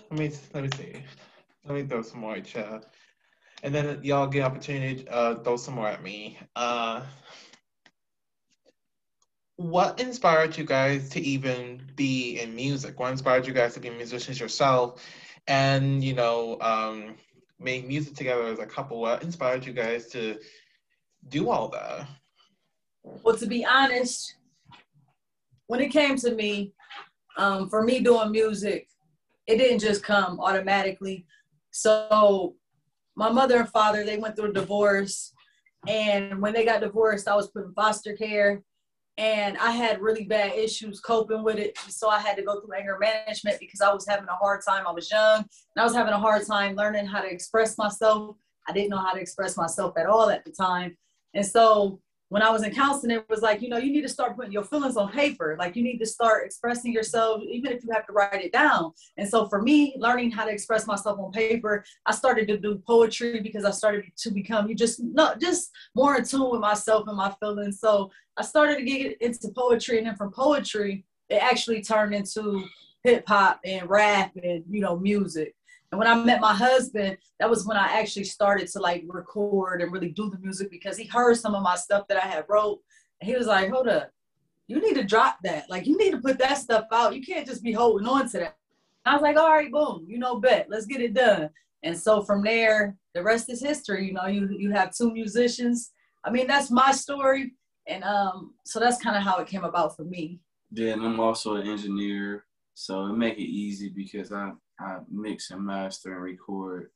Let me let me see. Let me throw some more at you and then y'all get opportunity to uh, throw some more at me. Uh, what inspired you guys to even be in music? What inspired you guys to be musicians yourself? And you know, um, made music together as a couple. What inspired you guys to do all that?
Well, to be honest, when it came to me, um, for me doing music, it didn't just come automatically. So my mother and father, they went through a divorce. And when they got divorced, I was put in foster care. And I had really bad issues coping with it. So I had to go through anger management because I was having a hard time. I was young and I was having a hard time learning how to express myself. I didn't know how to express myself at all at the time. And so when I was in counseling, it was like, you know, you need to start putting your feelings on paper. Like you need to start expressing yourself, even if you have to write it down. And so for me, learning how to express myself on paper, I started to do poetry because I started to become you just not just more in tune with myself and my feelings. So I started to get into poetry, and then from poetry, it actually turned into hip hop and rap and you know music. And when I met my husband, that was when I actually started to like record and really do the music because he heard some of my stuff that I had wrote. And he was like, hold up, you need to drop that. Like you need to put that stuff out. You can't just be holding on to that. I was like, all right, boom, you know, bet, let's get it done. And so from there, the rest is history. You know, you you have two musicians. I mean, that's my story. And um, so that's kind of how it came about for me.
Yeah, and I'm also an engineer, so it make it easy because I I mix and master and record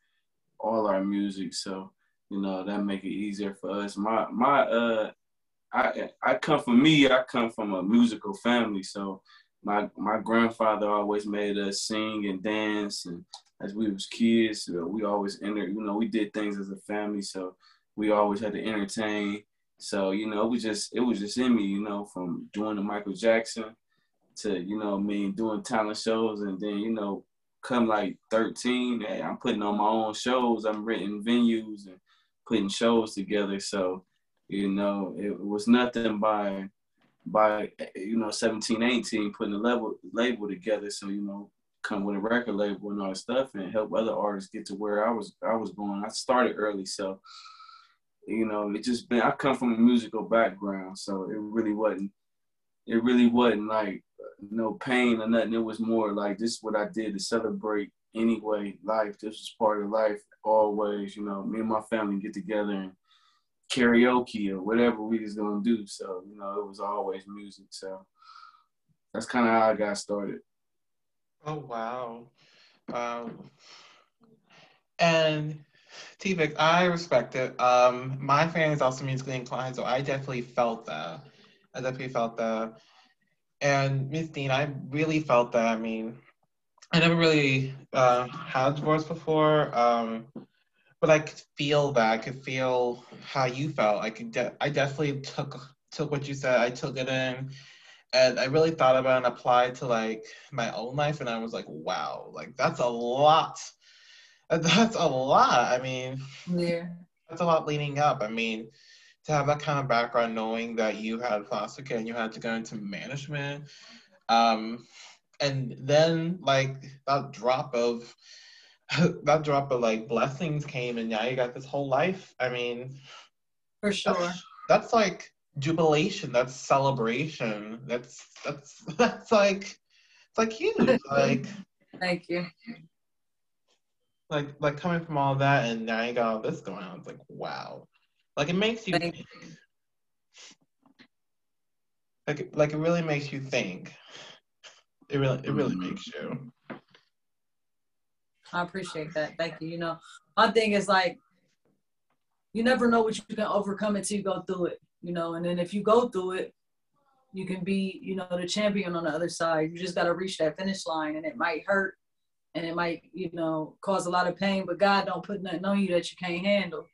all our music. So, you know, that make it easier for us. My my uh I I come from me, I come from a musical family. So my my grandfather always made us sing and dance and as we was kids, we always enter, you know, we did things as a family. So we always had to entertain. So, you know, it was just it was just in me, you know, from doing the Michael Jackson to, you know, I mean, doing talent shows and then, you know, come like 13, I'm putting on my own shows. I'm renting venues and putting shows together. So, you know, it was nothing by by you know 17, 18, putting a level label together. So, you know, come with a record label and all that stuff and help other artists get to where I was I was going. I started early, so you know, it just been I come from a musical background, so it really wasn't it really wasn't like no pain or nothing. It was more like this is what I did to celebrate anyway. Life, this was part of life always. You know, me and my family get together and karaoke or whatever we was gonna do. So you know, it was always music. So that's kind of how I got started.
Oh wow, um, and T-Vic, I respect it. Um, my family is also musically inclined, so I definitely felt that. I definitely felt that. And Miss Dean, I really felt that. I mean, I never really uh, had a divorce before, um, but I could feel that. I could feel how you felt. I could. De- I definitely took took what you said. I took it in, and I really thought about and applied to like my own life. And I was like, wow, like that's a lot. That's a lot. I mean,
yeah,
that's a lot leading up. I mean, to have that kind of background, knowing that you had foster care and you had to go into management, um, and then like that drop of that drop of like blessings came, and now you got this whole life. I mean,
for sure,
that's, that's like jubilation. That's celebration. That's that's that's like it's like huge. like,
thank you.
Like like coming from all that, and now you got all this going on. It's like wow. Like it makes you think. Like like it really makes you think. It really it really mm-hmm. makes you.
I appreciate that. Thank you. You know, my thing is like you never know what you can overcome until you go through it, you know, and then if you go through it, you can be, you know, the champion on the other side. You just gotta reach that finish line and it might hurt and it might, you know, cause a lot of pain, but God don't put nothing on you that you can't handle.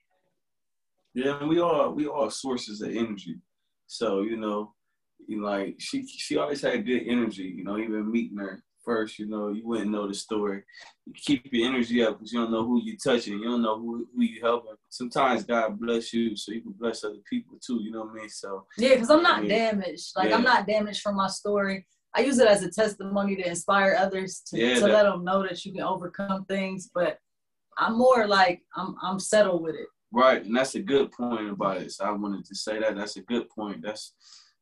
Yeah, and we all we all sources of energy. So you know, you like she she always had good energy. You know, even meeting her first, you know, you wouldn't know the story. You keep your energy up because you don't know who you touching. You don't know who who you helping. Sometimes God bless you so you can bless other people too. You know what I mean? So
yeah, because I'm not mean, damaged. Like yeah. I'm not damaged from my story. I use it as a testimony to inspire others to, yeah, to that, let them know that you can overcome things. But I'm more like I'm I'm settled with it.
Right, and that's a good point about it. So I wanted to say that. That's a good point. That's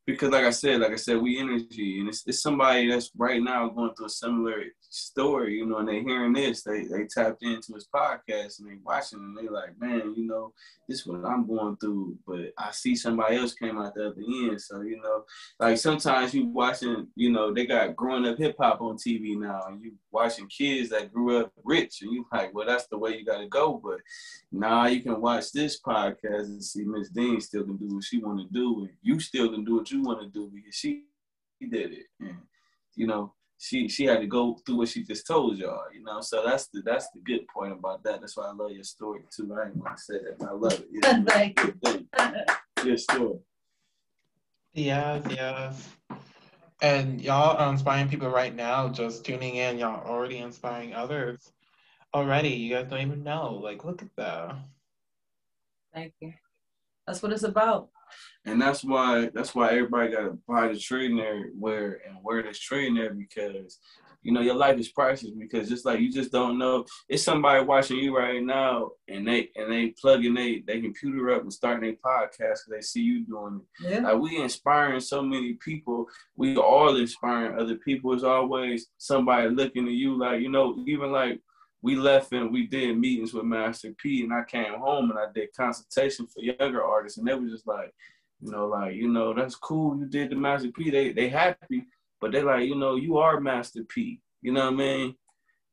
because like I said, like I said, we energy, and it's, it's somebody that's right now going through a similar story, you know, and they hearing this, they they tapped into his podcast and they watching, and they like, man, you know, this is what I'm going through, but I see somebody else came out the other end, so you know, like sometimes you watching, you know, they got growing up hip hop on TV now, and you watching kids that grew up rich, and you like, well, that's the way you got to go, but now you can watch this podcast and see Miss Dean still can do what she want to do, and you still can do what you want to do because she did it, and you know she she had to go through what she just told y'all, you know. So that's the that's the good point about that. That's why I love your story too. I ain't want to say that. I love it.
Yeah, Thank
you. Your story.
Yes, yes. And y'all are inspiring people right now. Just tuning in, y'all already inspiring others. Already, you guys don't even know. Like, look at that.
Thank you. That's what it's about
and that's why that's why everybody got to buy the trainer wear and wear this trainer because you know your life is priceless because just like you just don't know it's somebody watching you right now and they and they plugging they they computer up and starting their podcast because they see you doing it. Yeah. like we inspiring so many people. We all inspiring other people. It's always somebody looking at you like you know even like we left and we did meetings with Master P, and I came home and I did consultation for younger artists, and they were just like, you know, like you know, that's cool. You did the Master P. They they happy, but they like, you know, you are Master P. You know what I mean?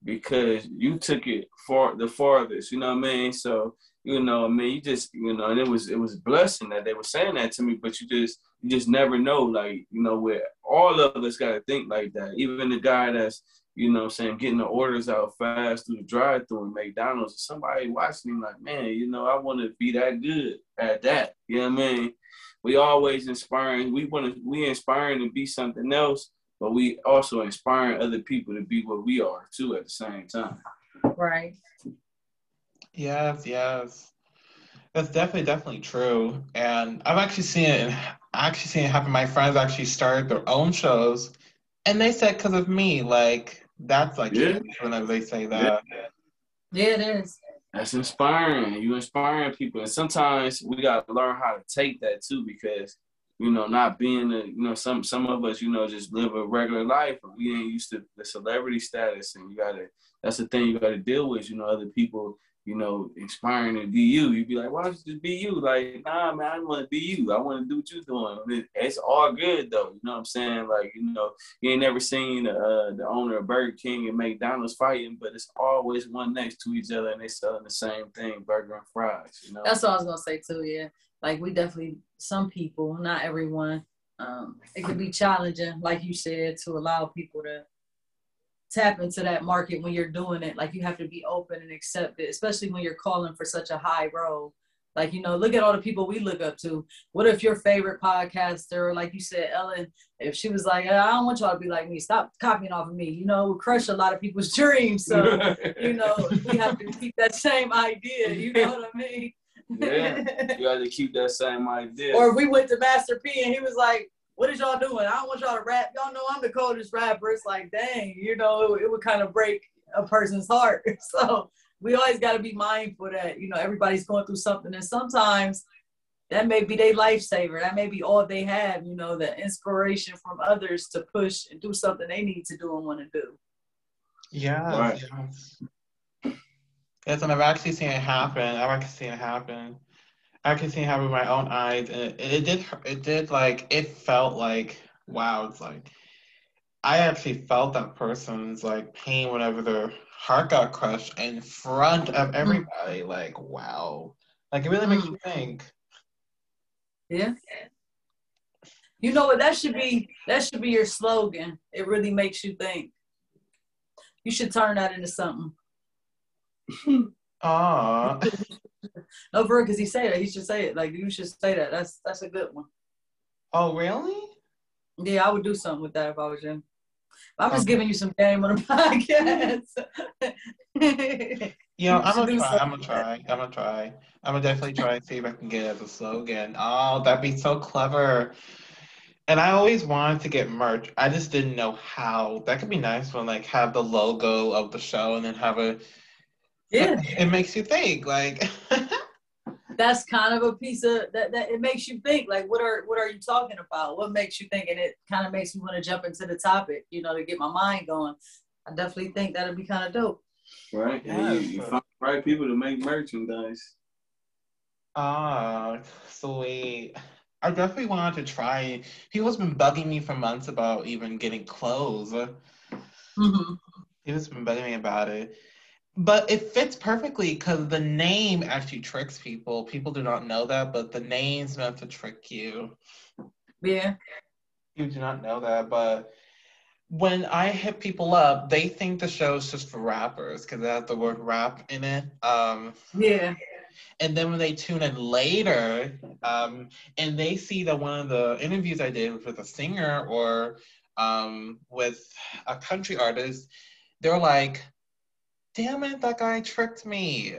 Because you took it for the farthest. You know what I mean? So you know, I mean, you just you know, and it was it was blessing that they were saying that to me, but you just you just never know, like you know, where all of us got to think like that. Even the guy that's you know I'm saying, getting the orders out fast through the drive through in McDonald's. Somebody watching him like, man, you know, I want to be that good at that. You know what I mean? We always inspiring, we want to we inspiring to be something else, but we also inspiring other people to be what we are too at the same time.
Right.
Yes, yes. That's definitely, definitely true. And I've actually seen it, I actually seen it happen. My friends actually started their own shows, and they said because of me, like that's like yeah. whenever they say that.
Yeah, it is.
That's inspiring. You inspiring people, and sometimes we got to learn how to take that too, because you know, not being a, you know, some some of us, you know, just live a regular life, and we ain't used to the celebrity status, and you gotta. That's the thing you got to deal with. You know, other people you know, inspiring to be you. You'd be like, why don't you just be you? Like, nah, man, I want to be you. I want to do what you're doing. It's all good though. You know what I'm saying? Like, you know, you ain't never seen uh, the owner of Burger King and McDonald's fighting, but it's always one next to each other and they selling the same thing, burger and fries. You know.
That's what I was gonna say too. Yeah, like we definitely some people, not everyone. Um, it could be challenging, like you said, to allow people to tap into that market when you're doing it. Like you have to be open and accept it, especially when you're calling for such a high role. Like, you know, look at all the people we look up to. What if your favorite podcaster, like you said, Ellen, if she was like, I don't want y'all to be like me, stop copying off of me, you know, would crush a lot of people's dreams. So, you know, we have to keep that same idea. You know what I mean?
yeah, you got to keep that same idea.
Or if we went to Master P and he was like, what is y'all doing? I don't want y'all to rap. Y'all know I'm the coldest rapper. It's like, dang, you know, it, it would kind of break a person's heart. So we always got to be mindful that, you know, everybody's going through something. And sometimes that may be their lifesaver. That may be all they have, you know, the inspiration from others to push and do something they need to do and want to do.
Yeah. Right. Yes, and I've actually seen it happen. I've actually seen it happen. I can see how with my own eyes, and it, it did. It did like it felt like wow. It's like I actually felt that person's like pain whenever their heart got crushed in front of mm-hmm. everybody. Mm. Like wow, like it really mm. makes you think.
Yeah. You know what? That should be that should be your slogan. It really makes you think. You should turn that into something.
Ah.
no, for because he said it. He should say it. Like you should say that. That's that's a good one.
Oh really?
Yeah, I would do something with that if I was you. I'm just giving you some game on the podcast.
you know, I'm gonna try. I'm gonna try. I'm gonna try. I'm gonna definitely try and see if I can get it as a slogan. Oh, that'd be so clever. And I always wanted to get merch. I just didn't know how. That could be nice when like have the logo of the show and then have a
yeah.
It makes you think, like
that's kind of a piece of that, that it makes you think like what are what are you talking about? What makes you think? And it kind of makes me want to jump into the topic you know to get my mind going. I definitely think that'd be kind of dope.
Right yeah you, you find right people to make merchandise.
Ah sweet. I definitely wanted to try people's been bugging me for months about even getting clothes. Mm-hmm. people's been bugging me about it but it fits perfectly because the name actually tricks people. People do not know that, but the name's meant to trick you.
Yeah.
You do not know that, but when I hit people up, they think the show's just for rappers because it has the word rap in it. Um,
yeah.
And then when they tune in later, um, and they see that one of the interviews I did was with a singer or um, with a country artist, they're like, damn it, that guy tricked me.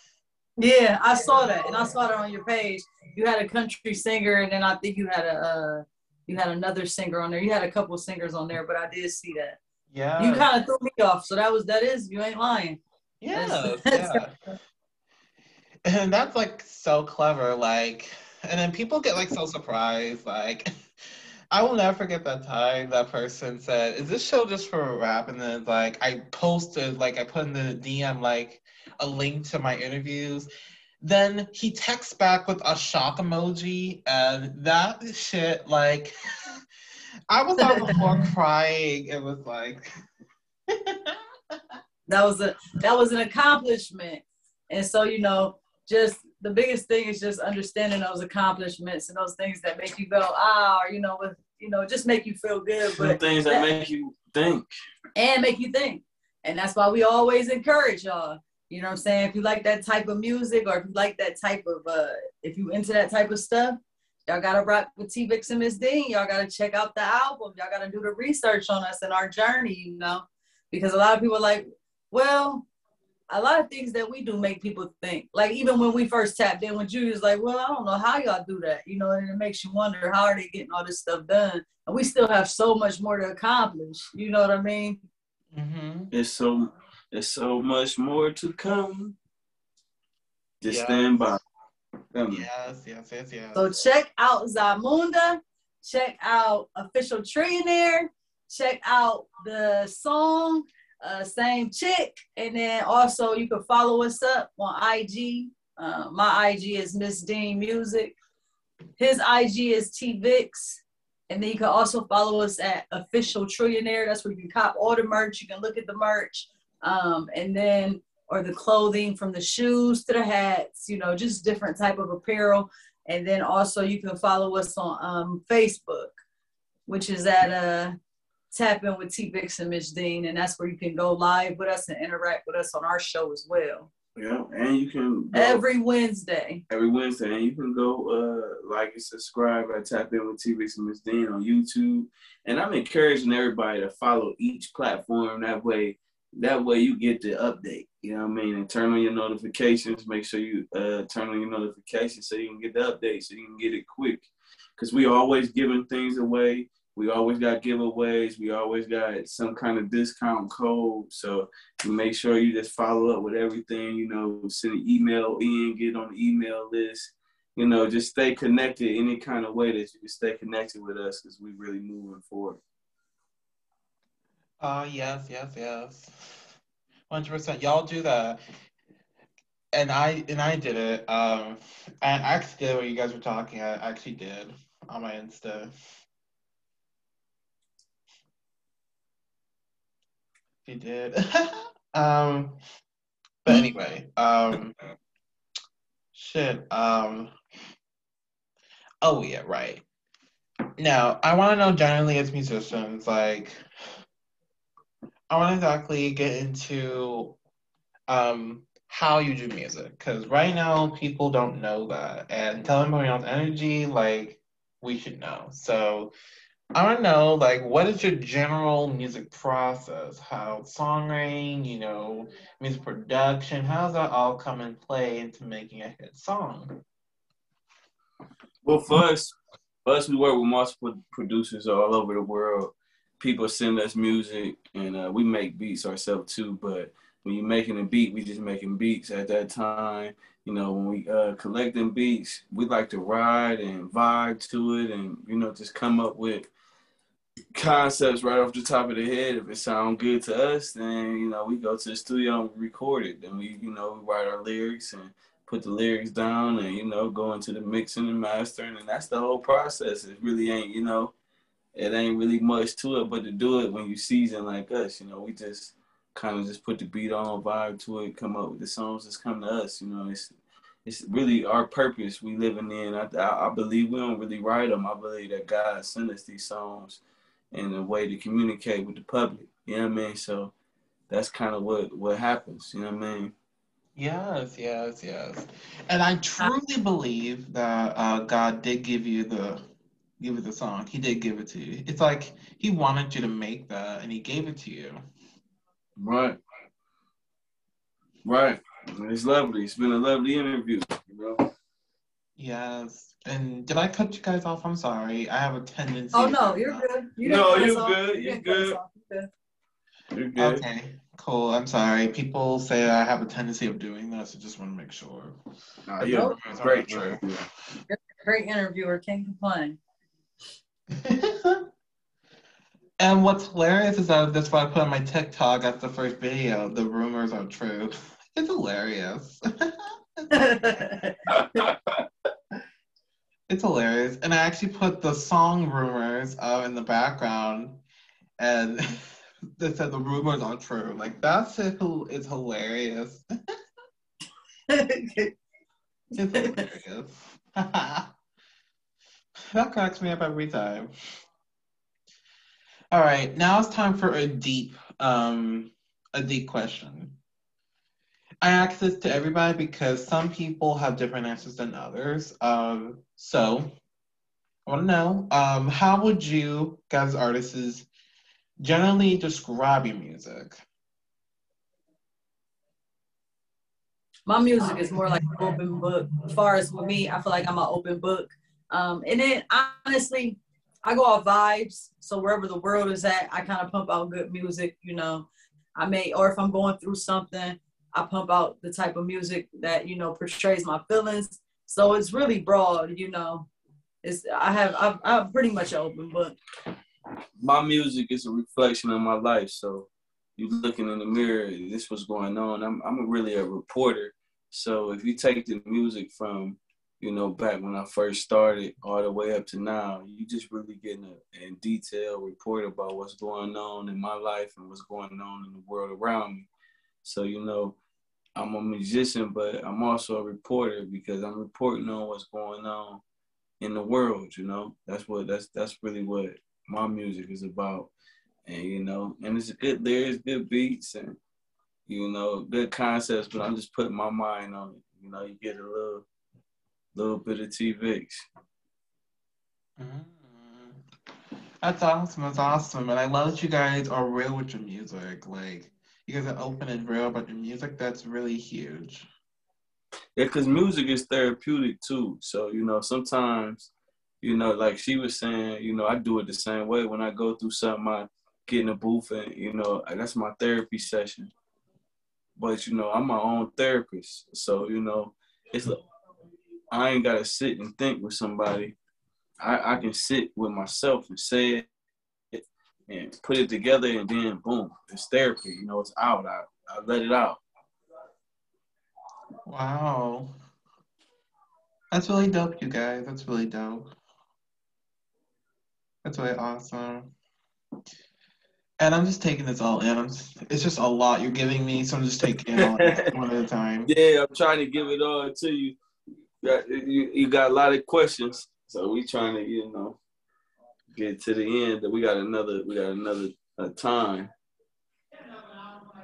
yeah, I saw that, and I saw that on your page. You had a country singer, and then I think you had a uh, you had another singer on there. You had a couple singers on there, but I did see that.
Yeah.
You kind of threw me off, so that was that is you ain't lying.
Yeah. yeah. and that's like so clever, like, and then people get like so surprised, like. I will never forget that time that person said, "Is this show just for a rap?" And then like I posted, like I put in the DM like a link to my interviews. Then he texts back with a shock emoji, and that shit like I was on the floor crying. It was like
that was a that was an accomplishment, and so you know just the biggest thing is just understanding those accomplishments and those things that make you go, ah, or, you know, with you know, just make you feel good. But
the things that, that make you think.
And make you think. And that's why we always encourage y'all. You know what I'm saying? If you like that type of music or if you like that type of uh if you into that type of stuff, y'all gotta rock with T.Vickz and Miss Dean. Y'all gotta check out the album. Y'all gotta do the research on us and our journey, you know. Because a lot of people are like, well, a lot of things that we do make people think. Like even when we first tapped in with you, like, well, I don't know how y'all do that, you know, and it makes you wonder how are they getting all this stuff done, and we still have so much more to accomplish. You know what I mean?
Mm-hmm. It's so it's so much more to come. Just stand by.
Yes, yes, yes, yes.
So check out Zamunda. Check out Official Trillionair. Check out the song uh, same chick. And then also you can follow us up on IG. Uh, my IG is Miss Dean Music. His IG is T.Vickz. And then you can also follow us at Official Trillionair. That's where you can cop all the merch. You can look at the merch. Um, and then or the clothing from the shoes to the hats, you know, just different type of apparel. And then also you can follow us on um, Facebook, which is at uh, tap in with T.Vickz and Miss Dean, and that's where you can go live with us and interact with us on our show as well.
Yeah, and you can
go, every Wednesday.
Every Wednesday, and you can go uh like and subscribe at Tap In with T.Vickz and Miss Dean on YouTube. And I'm encouraging everybody to follow each platform. That way, that way you get the update. You know what I mean? And turn on your notifications. Make sure you uh turn on your notifications so you can get the update, so you can get it quick. Because we always giving things away we always got giveaways. We always got some kind of discount code. So make sure you just follow up with everything. You know, send an email in, get on the email list. You know, just stay connected any kind of way that you can stay connected with us because we really moving forward.
Uh yes, yes, yes. Hundred percent. Y'all do that. And I and I did it. Um I actually did what you guys were talking. I actually did on my Insta. He did. um, but anyway, um, shit. Um, oh yeah, right. Now I want to know generally as musicians, like, I want to exactly get into um how you do music because right now people don't know that, and telling everyone else energy, like, we should know. So I want to know, like, what is your general music process? How songwriting, you know, music production, how does that all come and play into making a hit song?
Well, first, first we work with multiple producers all over the world. People send us music, and uh, we make beats ourselves too. But when you're making a beat, we just making beats at that time. You know, when we uh, collecting beats, we like to ride and vibe to it, and you know, just come up with concepts right off the top of the head. If it sound good to us, then you know we go to the studio and record it. Then we, you know, we write our lyrics and put the lyrics down, and you know, go into the mixing and mastering, and that's the whole process. It really ain't, you know, it ain't really much to it, but to do it when you season like us, you know, we just kind of just put the beat on, vibe to it, come up with the songs that's come to us. You know, it's it's really our purpose we living in. I, I, I believe we don't really write them. I believe that God sent us these songs in a way to communicate with the public. You know what I mean? So that's kind of what what happens. You know what I mean?
Yes, yes, yes. And I truly believe that uh, God did give you the give you the song. He did give it to you. It's like He wanted you to make that, and He gave it to you.
Right. Right. It's lovely. It's been a lovely interview, you know.
Yes. And did I cut you guys off? I'm sorry. I have a tendency.
Oh no, you're good.
You no, you're good. You're good. You're good.
Okay. Cool. I'm sorry. People say I have a tendency of doing this. I just want to make sure.
Nah, you're great.
You're a great interviewer. Can't complain.
And what's hilarious is that that's why I put on my TikTok as the first video. The rumors are true. It's hilarious. it's hilarious. And I actually put the song rumors uh, in the background and they said the rumors are true. Like that's it it's hilarious. it's hilarious. that cracks me up every time. All right, now it's time for a deep, um, a deep question. I this to everybody because some people have different answers than others. Um, so I want to know, um, how would you guys artists generally describe your music?
My music is more like an open book. As far as with me, I feel like I'm an open book. Um, and then honestly, I go off vibes. So wherever the world is at, I kind of pump out good music, you know. I may, or if I'm going through something, I pump out the type of music that, you know, portrays my feelings. So it's really broad, you know. It's I have I've, I'm pretty much open book.
My music is a reflection of my life. So you looking in the mirror, this was going on. I'm I'm really a reporter. So if you take the music from you know, back when I first started all the way up to now, you just really getting a in detail report about what's going on in my life and what's going on in the world around me. So, you know, I'm a musician, but I'm also a reporter because I'm reporting on what's going on in the world, you know. That's what that's that's really what my music is about. And you know, and it's good lyrics, good beats and you know, good concepts, but I'm just putting my mind on it. You know, you get a little little bit of T.Vickz.
Mm. That's awesome. That's awesome. And I love that you guys are real with your music. Like, you guys are open and real about your music. That's really huge.
Yeah, because music is therapeutic too. So, you know, sometimes, you know, like she was saying, you know, I do it the same way. When I go through something, I get in a booth and, you know, that's my therapy session. But, you know, I'm my own therapist. So, you know, it's I ain't gotta sit and think with somebody. I, I can sit with myself and say it and put it together and then boom, it's therapy. You know, it's out. I, I let it out.
Wow. That's really dope, you guys. That's really dope. That's really awesome. And I'm just taking this all in. Just, it's just a lot you're giving me, so I'm just taking it all one at a time.
Yeah, I'm trying to give it all to you got you, you got a lot of questions, so we trying to you know get to the end. That we got another we got another uh, time.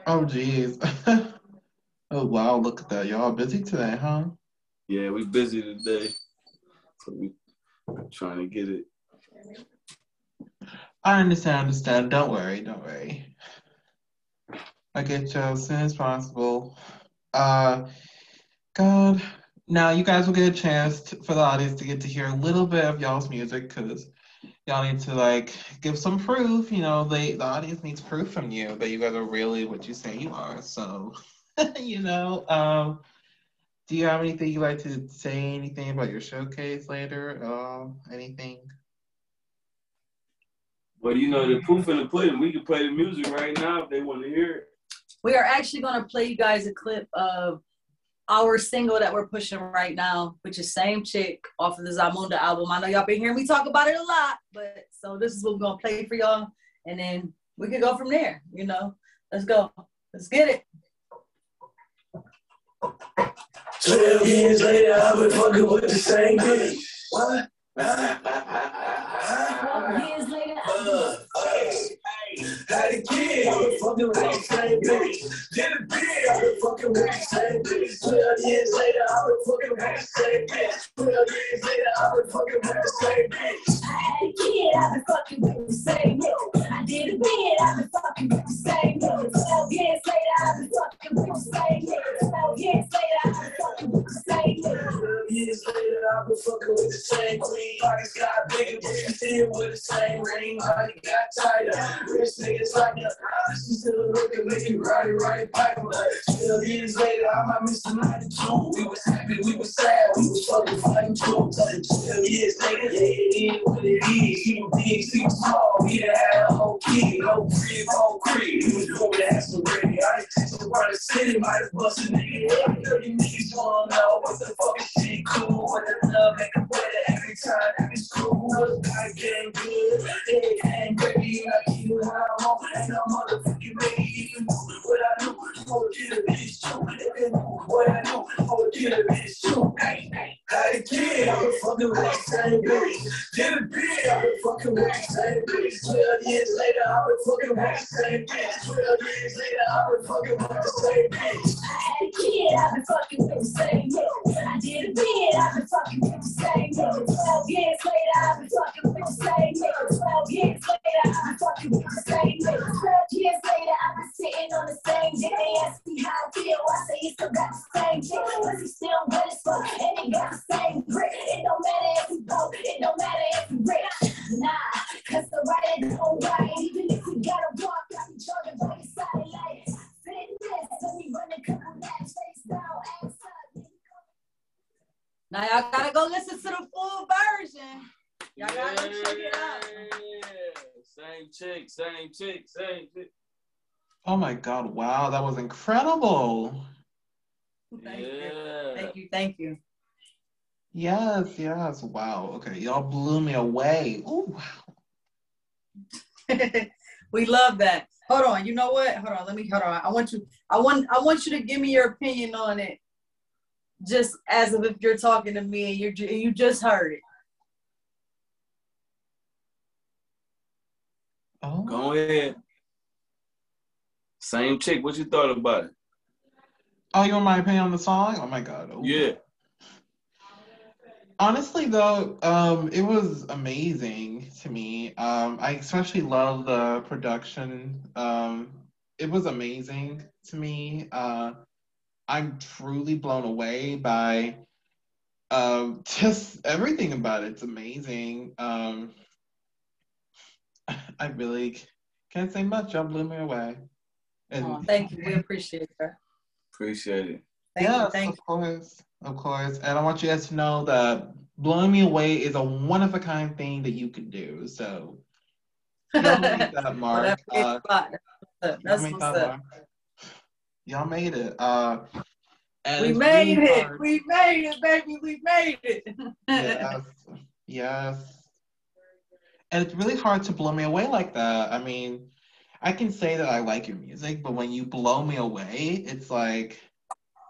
Oh geez. oh wow, look at that. Y'all busy today, huh?
Yeah, we busy today. So we trying to get it.
I understand, understand. Don't worry, don't worry. I get you as soon as possible. Uh God, now you guys will get a chance to, for the audience to get to hear a little bit of y'all's music because y'all need to like give some proof. You know, they the audience needs proof from you that you guys are really what you say you are. So, you know, um, do you have anything you'd like to say? Anything about your showcase later? Um, anything?
Well, you know, the proof in the pudding. We can play the music right now if they want to hear it.
We are actually going to play you guys a clip of our single that we're pushing right now, which is Same Chick off of the Zamunda album. I know y'all been hearing me talk about it a lot, but so this is what we're to play for y'all. And then we can go from there, you know. Let's go. Let's get it.
Twelve years later, I've been fucking with the same bitch. What?
Years later,
Uh, hey, hey, had a kid, I've been fucking with the same bitch. Did a bid, I've been fucking with the same bitch. Twelve years later, I've been fucking with the same bitch. Twelve years later, I've been fucking with the same bitch.
I had a kid, I've been fucking with the same nigga. I did a bid, I've been fucking with the same nigga. Twelve years later, I've been fucking with the same nigga. Twelve years later, I've been fucking with the same nigga.
Twelve years later, I've been fucking with the same queen. Bodies got bigger, but she still with the same ring. Body got tighter. Rich niggas like her. She still looking, making right, right, pipe. Twelve years later, I might miss the night too. We was happy, we was sad, we was fucking fighting too. Twelve years later, yeah, it is what it is. He was big, she was small. Done had a whole kid, whole crib, whole crib. He was have some ready. I done some around the city, might have busted nigga. Thirty niggas wanna know what the fuck is shit cool. What the love make it better every time. That cool. What's back getting good? Yeah, and baby, I keep it how I want. And I'm bitch I for a bitch kid, I've been fucking with the same bitch. Bitch. Twelve years later, I've been fucking with the same bitch. Twelve years later, I've been bitch.
Did a bid, I've been fucking with the same nigga. Twelve years later, I've been fucking with the same nigga. Twelve years later, I've been fucking with the same nigga. Twelve years later, I've been sitting on the same dick. They ask me how I feel, I say you still got the same dick. Pussy still wet as fuck, and it got the same grip. It don't matter if we broke, it don't matter if we rich. Nah, cause the right ain't gon' right. Even if we gotta walk, I be jogging by your side like fitness. Let me run a couple laps, face down, ass up.
Now y'all gotta go listen to the full version. Y'all gotta go check it out.
Same chick, same chick, same chick.
Oh my God! Wow, that was incredible.
Thank you.
Yeah.
Thank you. Thank you.
Yes, yes. Wow. Okay, y'all blew me away. Ooh, wow.
we love that. Hold on. You know what? Hold on. Let me hold on. I want you. I want. I want you to give me your opinion on it, just as if you're talking to me and you're you just heard it.
Oh.
Go ahead. Same chick. What you thought about it?
Oh, you want my opinion on the song? Oh my God. Oh.
Yeah.
Honestly, though, um, it was amazing to me. Um, I especially love the production. Um, it was amazing to me. Uh, I'm truly blown away by um, just everything about it. It's amazing. Um, I really can't say much. Y'all blew me away. And
Oh, thank you. We appreciate that.
Appreciate it.
Thank
yes,
you. Thank
of course, of course. And I want you guys to know that blowing me away is a one of a kind thing that you can do. So
you.
y'all made that mark.
that's
Uh,
what's
y'all made that mark. Y'all made it. Uh, and
We made
really
it.
hard-
We made it, baby. We made it.
yes, yes. And it's really hard to blow me away like that. I mean, I can say that I like your music, but when you blow me away, it's like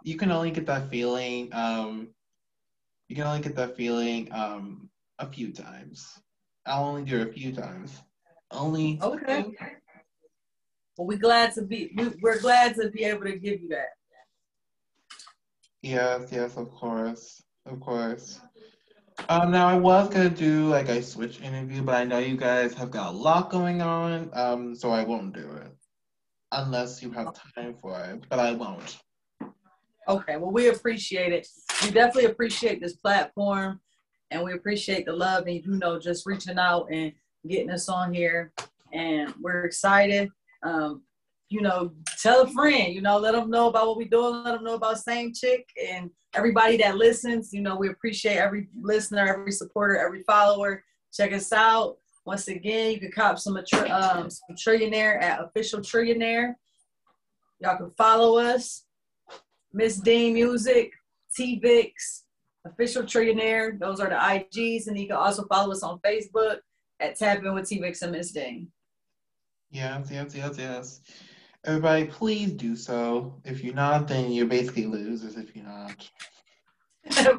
you can only get that feeling. Um, you can only get that feeling um, a few times. I'll only do it a few times. Only.
Okay. Well, we glad to be. We, we're glad to be able to give you that.
Yes, yes, of course, of course. Um, now I was gonna do like a switch interview, but I know you guys have got a lot going on, um, so I won't do it unless you have time for it. But I won't.
Okay. Well, we appreciate it. We definitely appreciate this platform, and we appreciate the love and you know just reaching out and getting us on here, and we're excited. Um, you know, tell a friend. You know, let them know about what we're doing. Let them know about Same Chick and everybody that listens. You know, we appreciate every listener, every supporter, every follower. Check us out. Once again, you can cop some, um, some trillionair at official trillionair. Y'all can follow us. Miss Dean Music, T.Vickz, official trillionair. Those are the IGs, and you can also follow us on Facebook at Tap In with T.Vickz and Miss Dean.
Yes, yes, yes, yes. Everybody, please do so. If you're not, then you're basically losers if you're not.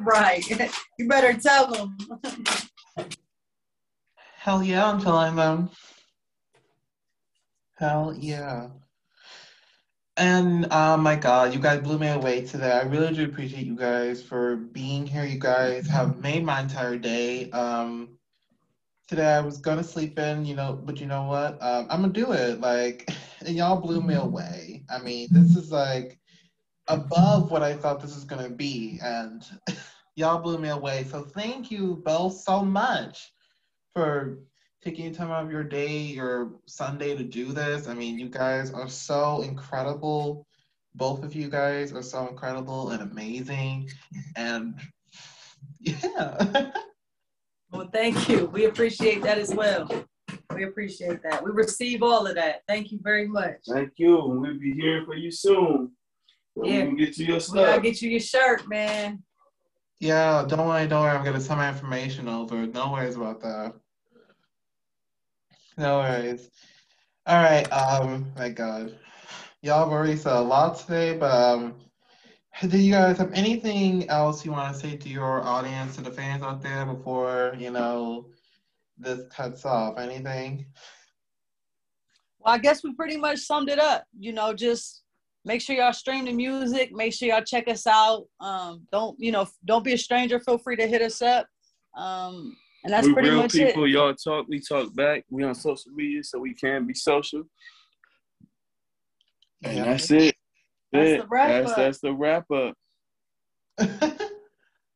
right. You better tell them.
Hell yeah, I'm telling them. Hell yeah. And oh my god, you guys blew me away today. I really do appreciate you guys for being here. You guys have made my entire day. Um today I was gonna sleep in, you know, but you know what? Um, I'm gonna do it. Like and y'all blew me away. I mean, this is like above what I thought this was gonna be, and y'all blew me away. So thank you both so much for taking time out of your day, your Sunday to do this. I mean, you guys are so incredible. Both of you guys are so incredible and amazing. And yeah.
Well, thank you. We appreciate that as well. We appreciate that. We receive all of that. Thank you very much.
Thank you. We'll be here for you soon. We
Yeah.
can get you your
We gotta
stuff.
get you your shirt, man.
Yeah, don't worry, don't worry. I'm gonna send my information over. No worries about that. No worries. All right. Um, my God, y'all have already said a lot today, but um, do you guys have anything else you want to say to your audience, to the fans out there, before you know this cuts off? Anything?
Well, I guess we pretty much summed it up. You know, just make sure y'all stream the music. Make sure y'all check us out. Um, don't you know? Don't be a stranger. Feel free to hit us up. Um, and that's
we
pretty
real
much
people.
it.
Y'all talk. We talk back. We on social media, so we can be social. And
Yeah.
that's it.
That's
It.
the wrap
that's,
up.
that's the wrap up.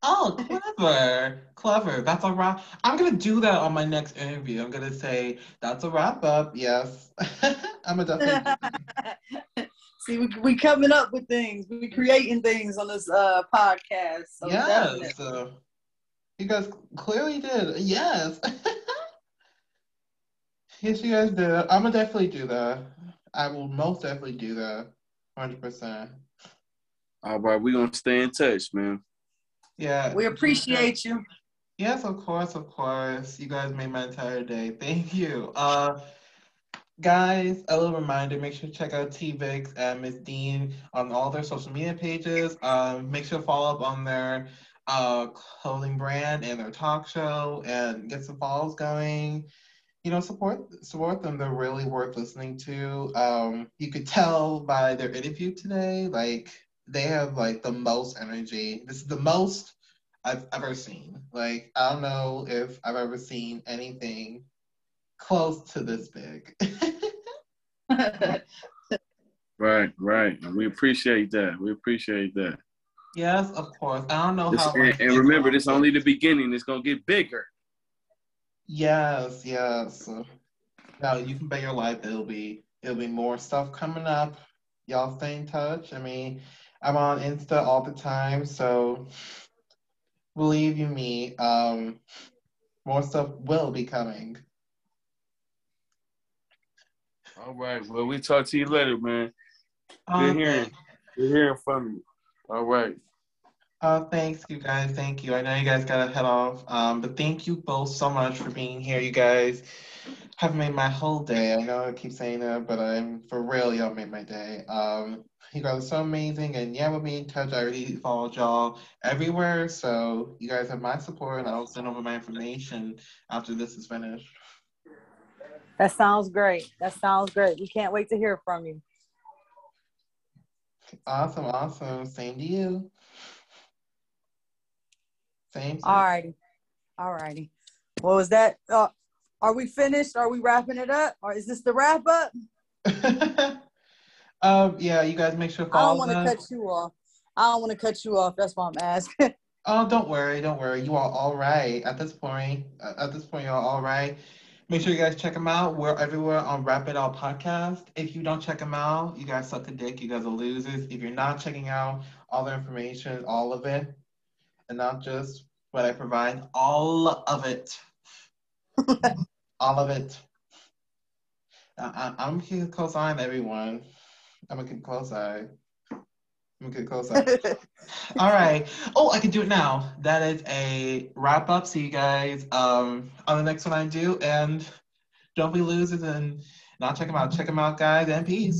Oh, clever. Clever. That's a wrap. I'm gonna do that on my next interview. I'm gonna say that's a wrap up. Yes. I'm gonna definitely.
See, we we coming up with things. We creating things on this uh podcast. So.
Yes. uh, you guys clearly did. Yes. yes, you guys did. I'm gonna definitely do that. I will most definitely do that. 100%.
All right, we're gonna stay in touch, man.
Yeah.
We appreciate you.
Yes, of course, of course. You guys made my entire day. Thank you. Uh, guys, a little reminder: make sure to check out T.Vickz and Miss Dean on all their social media pages. Um, make sure to follow up on their uh, clothing brand and their talk show, and get some follows going. You know, support support them. They're really worth listening to. Um, you could tell by their interview today, like they have like the most energy. This is the most I've ever seen. Like, I don't know if I've ever seen anything close to this big.
Right, right. And we appreciate that. We appreciate that.
yes, of course. I don't know
This-
how.
and, and remember, this
be.
only the beginning. It's gonna get bigger.
Yes, yes. Now you can bet your life it'll be it'll be more stuff coming up. Y'all stay in touch. I mean, I'm on Insta all the time, so believe you me, um, more stuff will be coming.
All right. Well, we talk to you later, man.
Uh,
hearing. We're hearing from you. All right.
Uh, thanks, you guys. Thank you. I know you guys gotta head off. Um, but thank you both so much for being here. You guys have made my whole day. I know I keep saying that, but I'm for real. Y'all made my day. Um, you guys are so amazing, and yeah, we'll be in touch. I already followed y'all everywhere, so you guys have my support, and I'll send over my information after this is finished.
That sounds great. That sounds great. We can't wait to hear from you.
Awesome, awesome. Same to you. Same. same.
All righty. All righty. What was that, uh, are we finished? Are we wrapping it up? Or is this the wrap up?
um, yeah, you guys make sure to
I don't want to cut you off. I don't want to cut you off. That's why I'm asking.
Oh, don't worry, don't worry. You are all right at this point. At this point, you're all right. Make sure you guys check them out. We're everywhere on Rapid All Podcast. If you don't check them out, you guys suck a dick. You guys are losers. If you're not checking out all the information, all of it, and not just what I provide, all of it, all of it. I, I, I'm keep close eye on everyone. I'm gonna keep close eye. I'm gonna keep close eye. All right. Oh, I can do it now. That is a wrap up. See you guys um, on the next one I do. And don't be losers and not check them out. Check them out, guys, and peace.